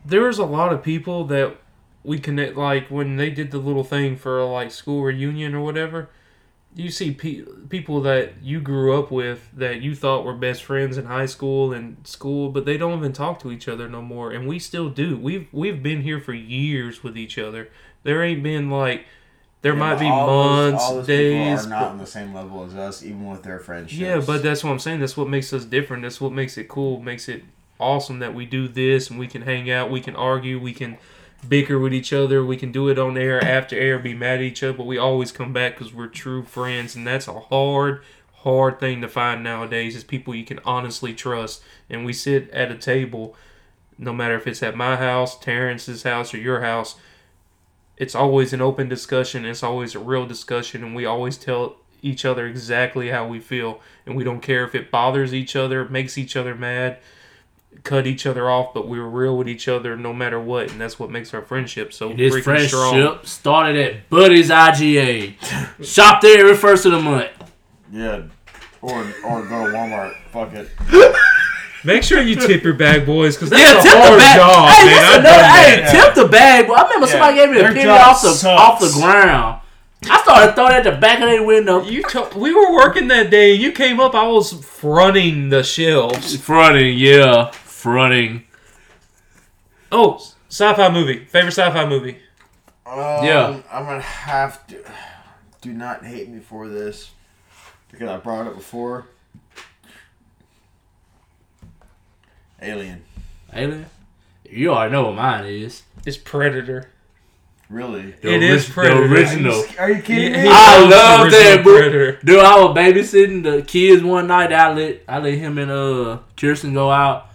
There's a lot of people that we connect like when they did the little thing for a, like school reunion or whatever. You see pe- people that you grew up with that you thought were best friends in high school and school, but they don't even talk to each other no more, and we still do. We've we've been here for years with each other. There ain't been like there Yeah, might be those- months, all those days, people are not but- on the same level as us, even with their friendships. Yeah, but that's what I'm saying. That's what makes us different. That's what makes it cool. Makes it awesome that we do this and we can hang out. We can argue. We can bicker with each other. We can do it on air, after air, be mad at each other. But we always come back because we're true friends, and that's a hard, hard thing to find nowadays. Is people you can honestly trust. And we sit at a table, no matter if it's at my house, Terrence's house, or your house. It's always an open discussion. It's always a real discussion, and we always tell each other exactly how we feel, and we don't care if it bothers each other, makes each other mad, cut each other off, but we're real with each other no matter what, and that's what makes our friendship so this freaking friendship strong. started at Buddy's IGA. Shop there every first of the month. Yeah, or or go to Walmart. Fuck it. Make sure you tip your bag boys, because Yeah, that's a tip the bag. job, hey, man. listen, I've no, hey, that. tip the bag. boy. I remember somebody gave me a penny off the sucks. off the ground. I started throwing it at the back of their window. You to- we were working that day. You came up. I was fronting the shelves. Fronting, yeah, fronting. Oh, sci-fi movie. Favorite sci-fi movie. Um, Yeah. I'm gonna have to. Do not hate me for this because I brought it before. Alien. Alien. You already know what mine is. It's Predator. Really? The It is orig- Predator. The original. Are you, are you kidding He- me? I love that, bro. Predator. Dude, I was babysitting the kids one night. I let I let him and uh Kirsten go out.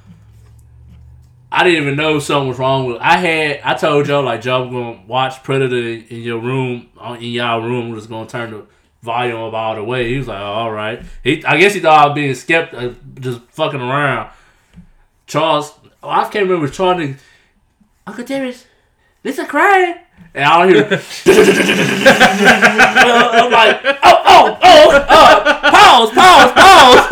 I I didn't even know something was wrong with. I had I told Joe like Joe was gonna watch Predator in your room in y'all room. Was gonna turn the volume up all the way. He was like, oh, all right. He I guess he thought I was being skeptical, just fucking around. Charles, oh, I can't remember Charles. Uncle Terrence, this a crying. And I hear. I'm like, oh, oh, oh, uh, pause, pause, pause.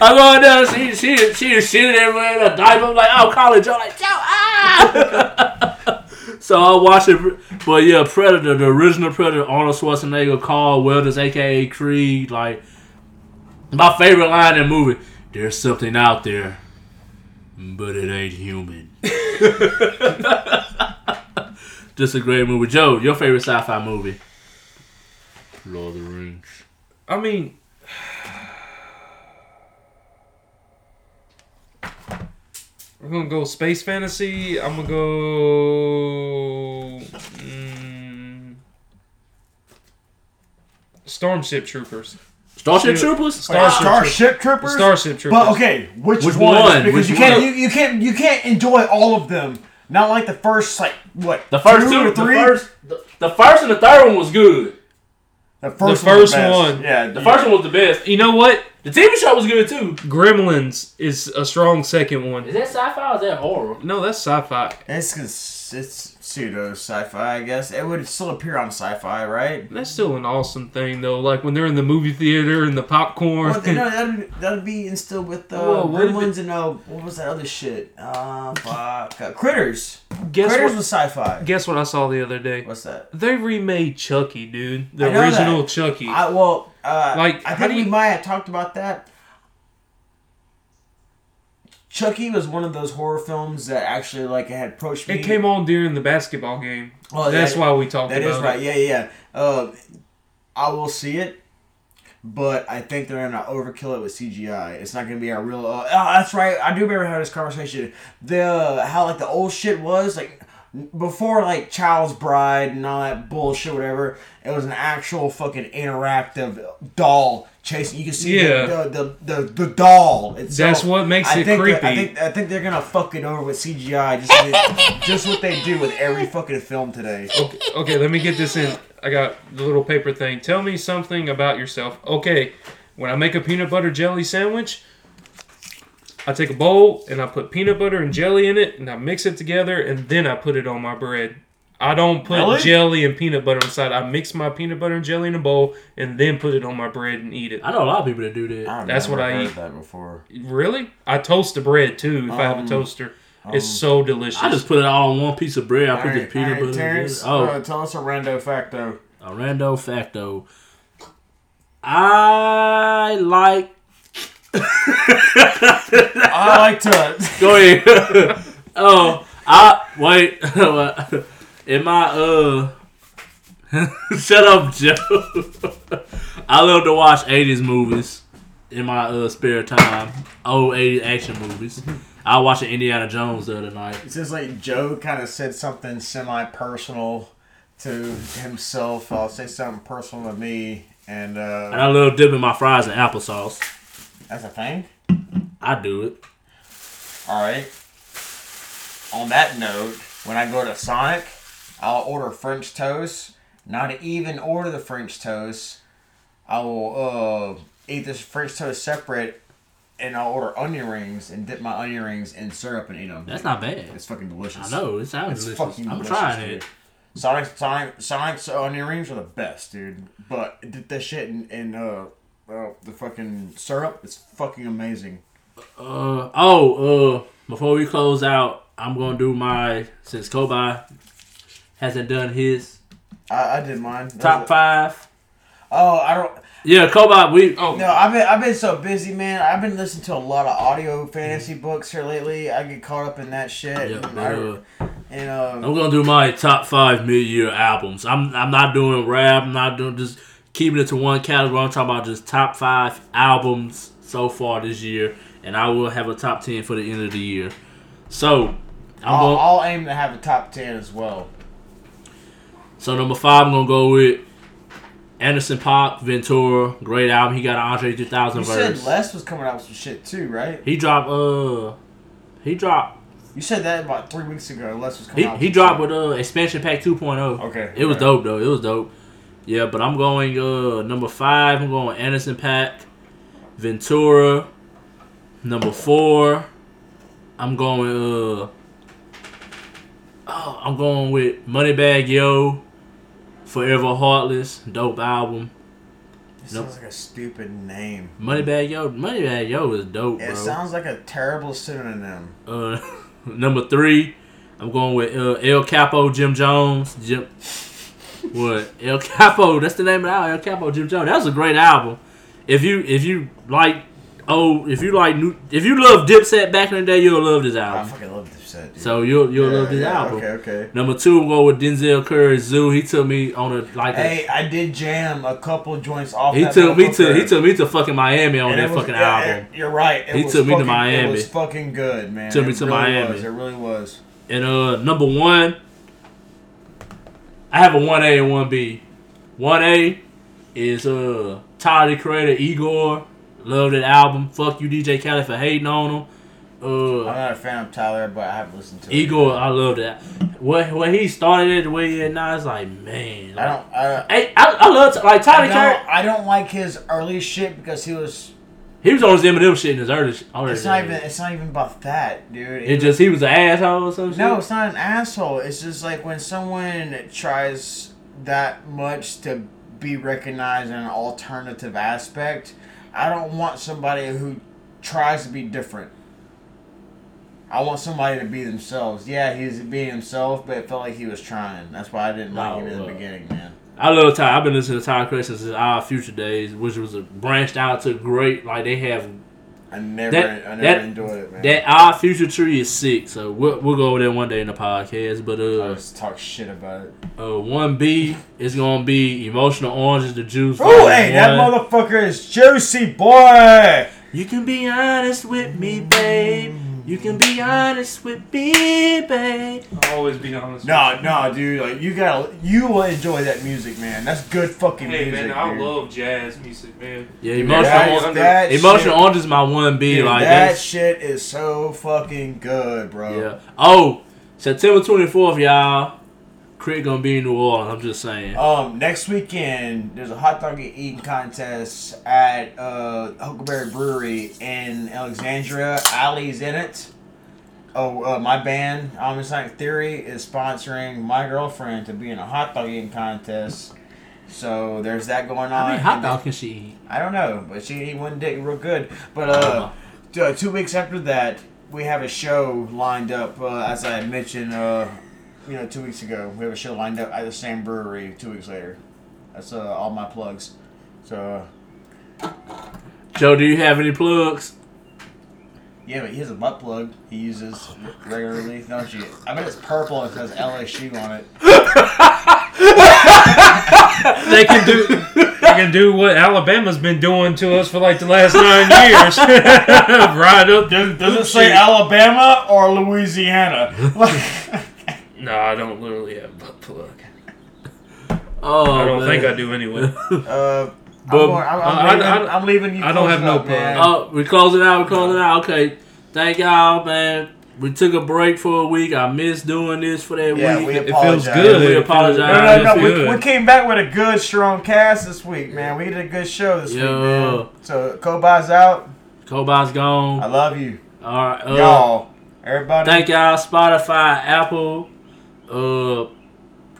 I'm going down. She, she, she is shitting everywhere in a diaper. I'm like, oh, college. I'm like, Joe, ah. so I watch it. But yeah, Predator, the original Predator, Arnold Schwarzenegger, Carl Weathers, aka Creed. Like, my favorite line in the movie there's something out there, but it ain't human. Just a great movie. Joe, your favorite sci fi movie? Lord of the Rings. I mean, we're gonna go space fantasy. I'm gonna go mm, Starship Troopers. Starship Shoot. Troopers? Starship, Starship Troopers. Starship Troopers. But okay, which, Which one? one? Because Which you can't one? you, you can't you can't enjoy all of them. Not like the first like what The first two, or the three. first, the, the first and the third one was good. the first, The one was first best. one. Yeah, The first one was the best. You know what? The TV show was good too. Gremlins is a strong second one. Is that sci-fi or is that horror? No, that's sci-fi. It's cause it's pseudo sci-fi, I guess. It would still appear on sci-fi, right? That's still an awesome thing though. Like when they're in the movie theater and the popcorn. Well, no, that'd, that'd be instilled with uh, what Gremlins and uh, what was that other shit? Uh, fuck, uh, Critters. guess Critters what? was sci-fi. Guess what I saw the other day? What's that? They remade Chucky, dude. The original that. Chucky. I well, uh, Like, I think we you- might have talked about that. Chucky was one of those horror films that actually like had approached me. it came on during the basketball game. Oh, That's that- why we talked That about is right. it. Yeah, yeah. yeah. Uh, I will see it, but I think they're gonna overkill it with CGI. It's not gonna be a real. Uh, oh, that's right. I do remember having this conversation. The how like the old shit was like before like Child's Bride and all that bullshit, whatever. It was an actual fucking interactive doll chasing. You can see Yeah. the, the, the, the doll. Itself. That's what makes I it think that- I creepy. think I think they're gonna fuck it over with CGI, just what- just what they do with every fucking film today. Okay, okay, let me get this in. I got the little paper thing. Tell me something about yourself. Okay, when I make a peanut butter jelly sandwich, I take a bowl and I put peanut butter and jelly in it and I mix it together and then I put it on my bread. I don't put Really? jelly and peanut butter inside. I mix my peanut butter and jelly in a bowl and then put it on my bread and eat it. I know a lot of people that do that. I've That's never what I heard eat. That before. Really? I toast the bread too if I have Um, a toaster. it's so delicious. I just put it all on one piece of bread. I put Alright, the peanut alright, butter. Terrence, in it. Oh, uh, tell us a rando facto. a rando facto. I like. I like to. Go ahead. oh, I wait. In my uh, shut up, Joe. I love to watch '80s movies in my uh spare time. Old '80s action movies. I watched Indiana Jones the other night. It says like Joe kind of said something semi-personal to himself. I'll say something personal to me, and And uh, I love dipping my fries in applesauce. that's a thing. I do it. All right. On that note, when I go to Sonic, I'll order French toast. Not even order the French toast. I will uh, eat this French toast separate, and I'll order onion rings and dip my onion rings in syrup and eat them. That's not bad. It's fucking delicious. I know it sounds It's delicious. fucking I'm delicious, trying dude. it. Sonic, Sonic, Sonic's onion rings are the best, dude. But dip that shit in, in uh, uh, the fucking syrup. It's fucking amazing. Uh oh. Uh, before we close out, I'm gonna do my since Kobe hasn't done his I, I did mine. top five. Oh, I don't. Yeah, Kobe. We oh, No, I've been I've been so busy, man. I've been listening to a lot of audio fantasy books here lately. I get caught up in that shit. Yeah, and, but, I- uh, and uh, I'm gonna do my top five mid-year albums. I'm I'm not doing rap. I'm not doing just keeping it to one category. I'm talking about just top five albums so far this year, and I will have a top ten for the end of the year. So I'm I'll, going. I'll aim to have a top ten as well. So number five, I'm gonna go with Anderson .Paak Ventura. Great album. He got an Andre 3000 You verse. said Les was coming out with some shit too, right? He dropped uh he dropped You said that about three weeks ago. Les was coming He, out. he dropped with uh expansion pack 2.0. Okay. It was dope though. It was dope. Yeah, but I'm going uh number five. I'm going Anderson .Paak, Ventura. Number four, I'm going uh. Oh, I'm going with Moneybagg Yo, Forever Heartless, dope album. It Nope. sounds like a stupid name. Moneybagg Yo, Moneybagg Yo is dope, bro. It sounds like a terrible synonym. Uh, number three, I'm going with uh, El Capo, Jim Jones. Jim, what? El Capo. That's the name of the album. El Capo, Jim Jones. That was a great album. If you if you like oh if you like new if you love Dipset back in the day, you'll love this album. I fucking love this dude. So you'll you'll Yeah, love this yeah, album. Okay, okay. Number two, I'm going with Denzel Curry, ZUU. He took me on a like Hey, I did jam a couple joints off. he that took me to he took me to fucking Miami on And that was- fucking yeah, album. it- you're right. It He was took me to fucking- Miami. It was fucking good, man. Took me It to really Miami. Was. It really was. And uh, number one, I have a one A and one B. One A is uh Tyler the Creator, Igor. Love that album. Fuck you, DJ Khaled, for hating on him. I'm Uh, not a fan of Tyler, but I have listened to it. I love that. What what he started it the way he is now, it's like man. I don't. I, I, I love like I Tyler don't, Creator. I don't like his early shit because he was. He was on his Eminem shit in his early. early It's not days. even. It's not even about that, dude. It just he was an asshole or some shit. No, it's not an asshole. It's just like when someone tries that much to be recognized in an alternative aspect. I don't want somebody who tries to be different. I want somebody to be themselves. Yeah, he's being himself, but it felt like he was trying. That's why I didn't like No, him in the beginning, man. I love Ty. I've been listening to Tyler Creator since his Odd Future days, which was a branched out to great. Like they have I never, that- I never that- enjoyed it, man. That Odd Future tree is sick, so we'll, we'll go over there one day in the podcast. But I uh, just talk shit about it. uh, one B is gonna be Emotional Oranges, the juice. Oh, hey, that motherfucker is juicy, boy. You can be honest with me, babe. You can be honest with me, babe. I'll always be honest. No, no, dude. Like you gotta, you will enjoy that music, man. That's good fucking music. Hey music, man, I dude. love jazz music, man. Yeah, Dude, emotional, that, orange- is- that emotional shit, orange is my one B. dude, like that that's shit is so fucking good, bro. yeah. Oh, September twenty fourth, y'all. K.R.I.T. gonna be in New Orleans. I'm just saying. Um, next weekend there's a hot dog eating contest at uh, Huckleberry Brewery in Alexandria. Ali's in it. Oh, uh, my band, Omnisonic Theory, is sponsoring my girlfriend to be in a hot dog eating contest. So there's that going on. How many hot dog can she eat? I don't know, but she ate one dick real good. But uh, uh, two weeks after that, we have a show lined up. Uh, as I mentioned, uh, you know, two weeks ago, we have a show lined up at the same brewery. Two weeks later, that's uh, all my plugs. So uh, Joe, do you have any plugs? yeah, but he has a butt plug he uses regularly, don't you? I bet it's purple and it says LSU on it. They can do they can do what Alabama's been doing to us for like the last nine years. right up. Does, does it say Alabama or Louisiana? No, I don't literally have a butt plug. Oh, I don't man. think I do anyway. uh, I'm, But- I'm, I'm, I- I- leaving, I- I'm leaving you. I don't have closing no up, man. Oh, we closing out. We closing out. Okay, thank y'all, man. We took a break for a week. I missed doing this for that Yeah, week. we It feels apologize. good. We apologize. No, no, no. We, we came back with a good, strong cast this week, man. We did a good show this week, man. So, Kobe's out. Kobe's I gone. I love you. All right. Uh, Y'all. Everybody. Thank y'all, Spotify, Apple, uh,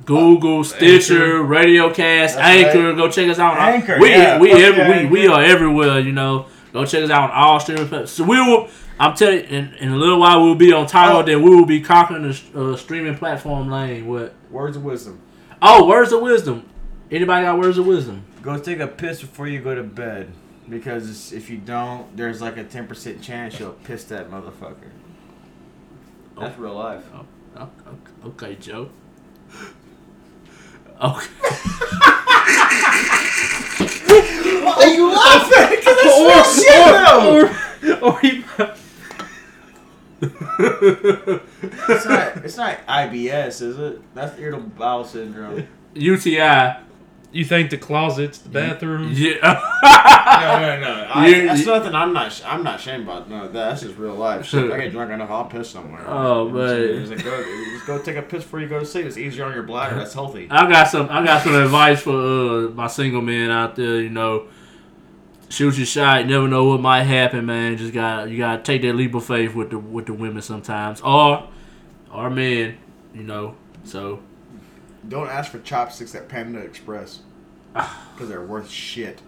Google, Stitcher, Radio Cast, Anchor. right. Go check us out. on- Anchor, We yeah. we every, yeah, we, we are everywhere. You know. Go check us out on all streaming platforms. So we will. I'm telling you, in, in a little while we'll be on Tidal. Oh. Then we will be conquering the uh, streaming platform lane. What? Words of wisdom. Oh, words of wisdom. Anybody got words of wisdom? Go take a piss before you go to bed. Because if you don't, there's like a 10% chance you'll piss that motherfucker. That's real life. Oh, oh, okay, Joe. Okay. Are you laughing? Because that's real shit, though. or, or he, It's not, it's not IBS, is it? That's irritable bowel syndrome. UTI. You think the closet's the bathroom? Yeah. no, no. I, You- that's nothing. I'm not. sh- I'm not ashamed about. No, that's just real life. Shit, I get drunk enough, I'll piss somewhere. Oh, You know what I'm saying? man. Just, like, go, just go take a piss before you go to sleep. It's easier on your bladder. That's healthy. I got some. I got some advice for uh, my single men out there. You know, shoot your shot. You never know what might happen, man. Just got you got to take that leap of faith with the with the women sometimes, or or men. You know, so Don't ask for chopsticks at Panda Express because they're worth shit.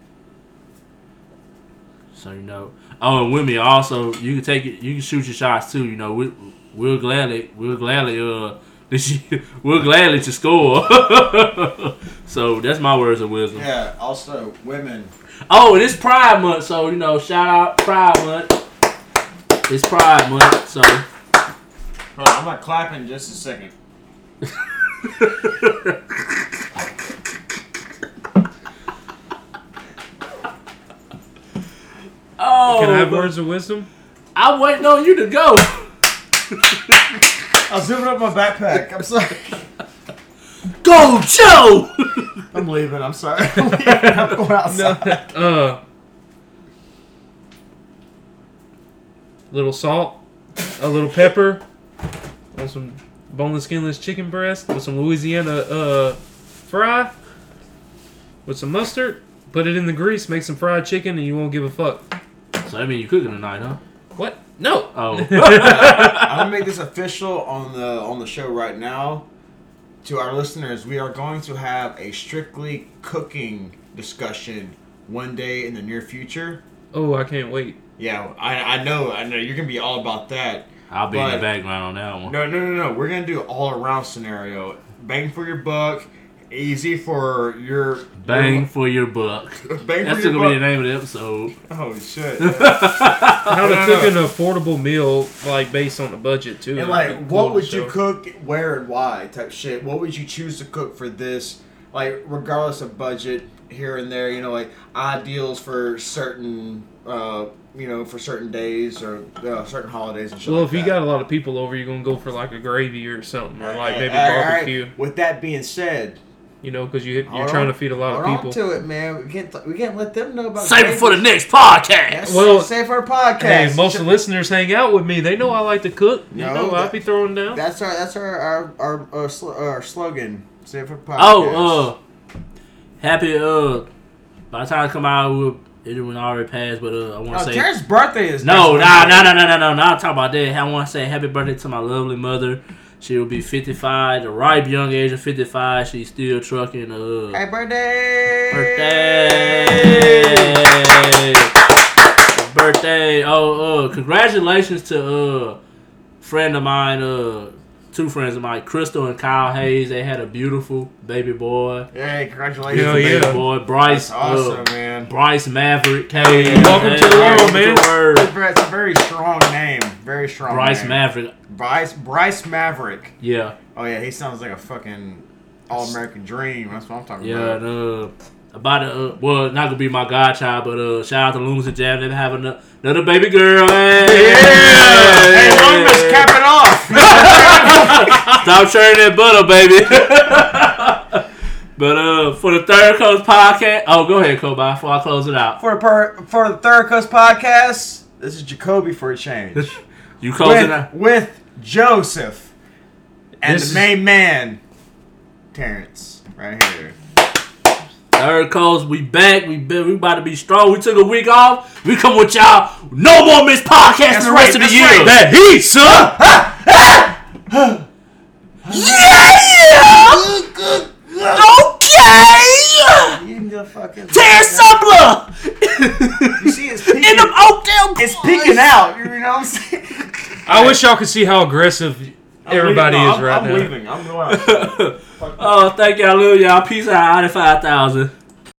so you know. Oh, and women also you can take it. You can shoot your shots too. You know, we we'll gladly we'll gladly uh. we'll gladly to score. so that's my words of wisdom. Yeah. Also, women. Oh, and it's Pride Month, so you know, shout out Pride Month. It's Pride Month, so on, I'm not clapping. Just a second. oh, Can I have words of wisdom? I'm waiting on you to go. I was zipping up my backpack. I'm sorry. Go, Joe. I'm leaving. I'm sorry. I'm leaving. I'm going outside. Uh, little salt, a little pepper, on some boneless, skinless chicken breast with some Louisiana uh fry, with some mustard. Put it in the grease, make some fried chicken, and you won't give a fuck. so I mean, you cooking tonight, huh? What? No. Oh, I'm gonna make this official on the on the show right now. To our listeners, we are going to have a strictly cooking discussion one day in the near future. Oh, I can't wait. Yeah, I, I know, I know you're gonna be all about that. I'll be in the background on that one. No, no, no, no. We're gonna do all around scenario. Bang for your buck. Easy for your Bang for your buck. Bang That's for your gonna be the name of the episode. Oh shit. How to no, cook no. an affordable meal, like based on the budget too. And That'd like, what would you cook, where and why type shit? What would you choose to cook for this? Like, regardless of budget, here and there, you know, like ideals for certain, uh, you know, for certain days or uh, certain holidays and shit. Well, like if you that. got a lot of people over, you're gonna go for like a gravy or something, or like maybe All right, all right. barbecue. With that being said, You know, because you you're trying on- to feed a lot of people. to it, man. We can't we can't let them know about. Save it for the next podcast. Yes, Well, save for our podcast. Hey, most of the listeners hang out with me. They know I like to cook. You No, know, I'll be throwing down. That's our that's our our our, our, sl- our slogan. Save for the podcast. Oh, uh, happy uh. By the time I come out, we'll, it would already passed. But uh, I want to Oh, say Terrence's birthday is no, nah, nah, nah, nah, nah, nah. Not talk about that. I want to say happy birthday to my lovely mother. She will be 55, the ripe young age of 55. She's still trucking. Uh, Happy birthday! birthday, birthday. Oh, uh, congratulations to uh, friend of mine. Uh, two friends of mine, Crystal and Kyle Hayes. They had a beautiful baby boy. Hey, congratulations! Hell Beautiful yeah. baby boy. Bryce. That's awesome, uh, man. Bryce Maverick Hayes. Welcome to the world, man. the world. It's a very strong name. Very strong. Bryce name. Maverick. Bryce Bryce Maverick. Yeah. Oh yeah, he sounds like a fucking all American dream. That's what I'm talking Yeah, about. and, uh, about to, uh, well, not gonna be my godchild, but uh, shout out to Loomis and Jam. They have another, another baby girl. Hey, Hey, Loomis, cap it off. Stop churning that butter, baby. but uh, for the Third Coast podcast, oh, go ahead, Kobe, before I close it out. for per, for the Third Coast podcast, this is Jacoby for a change. You close it with, out. with Joseph and This the is- main man, Terrence, right here. Third Coast, we back. We been, we about to be strong. We took a week off. We come with y'all. No more missed podcast That's the right, rest of the year. right. That heat, son. Yeah. Okay! You the Tear Subler! You see, it's peeking, In them Oakdale it's boys. peeking out. You know what I'm saying? I wish y'all could see how aggressive everybody I'm is leaving. right I'm, now. I'm leaving. I'm going. Oh, thank y'all. I love y'all. Peace out. 95,000.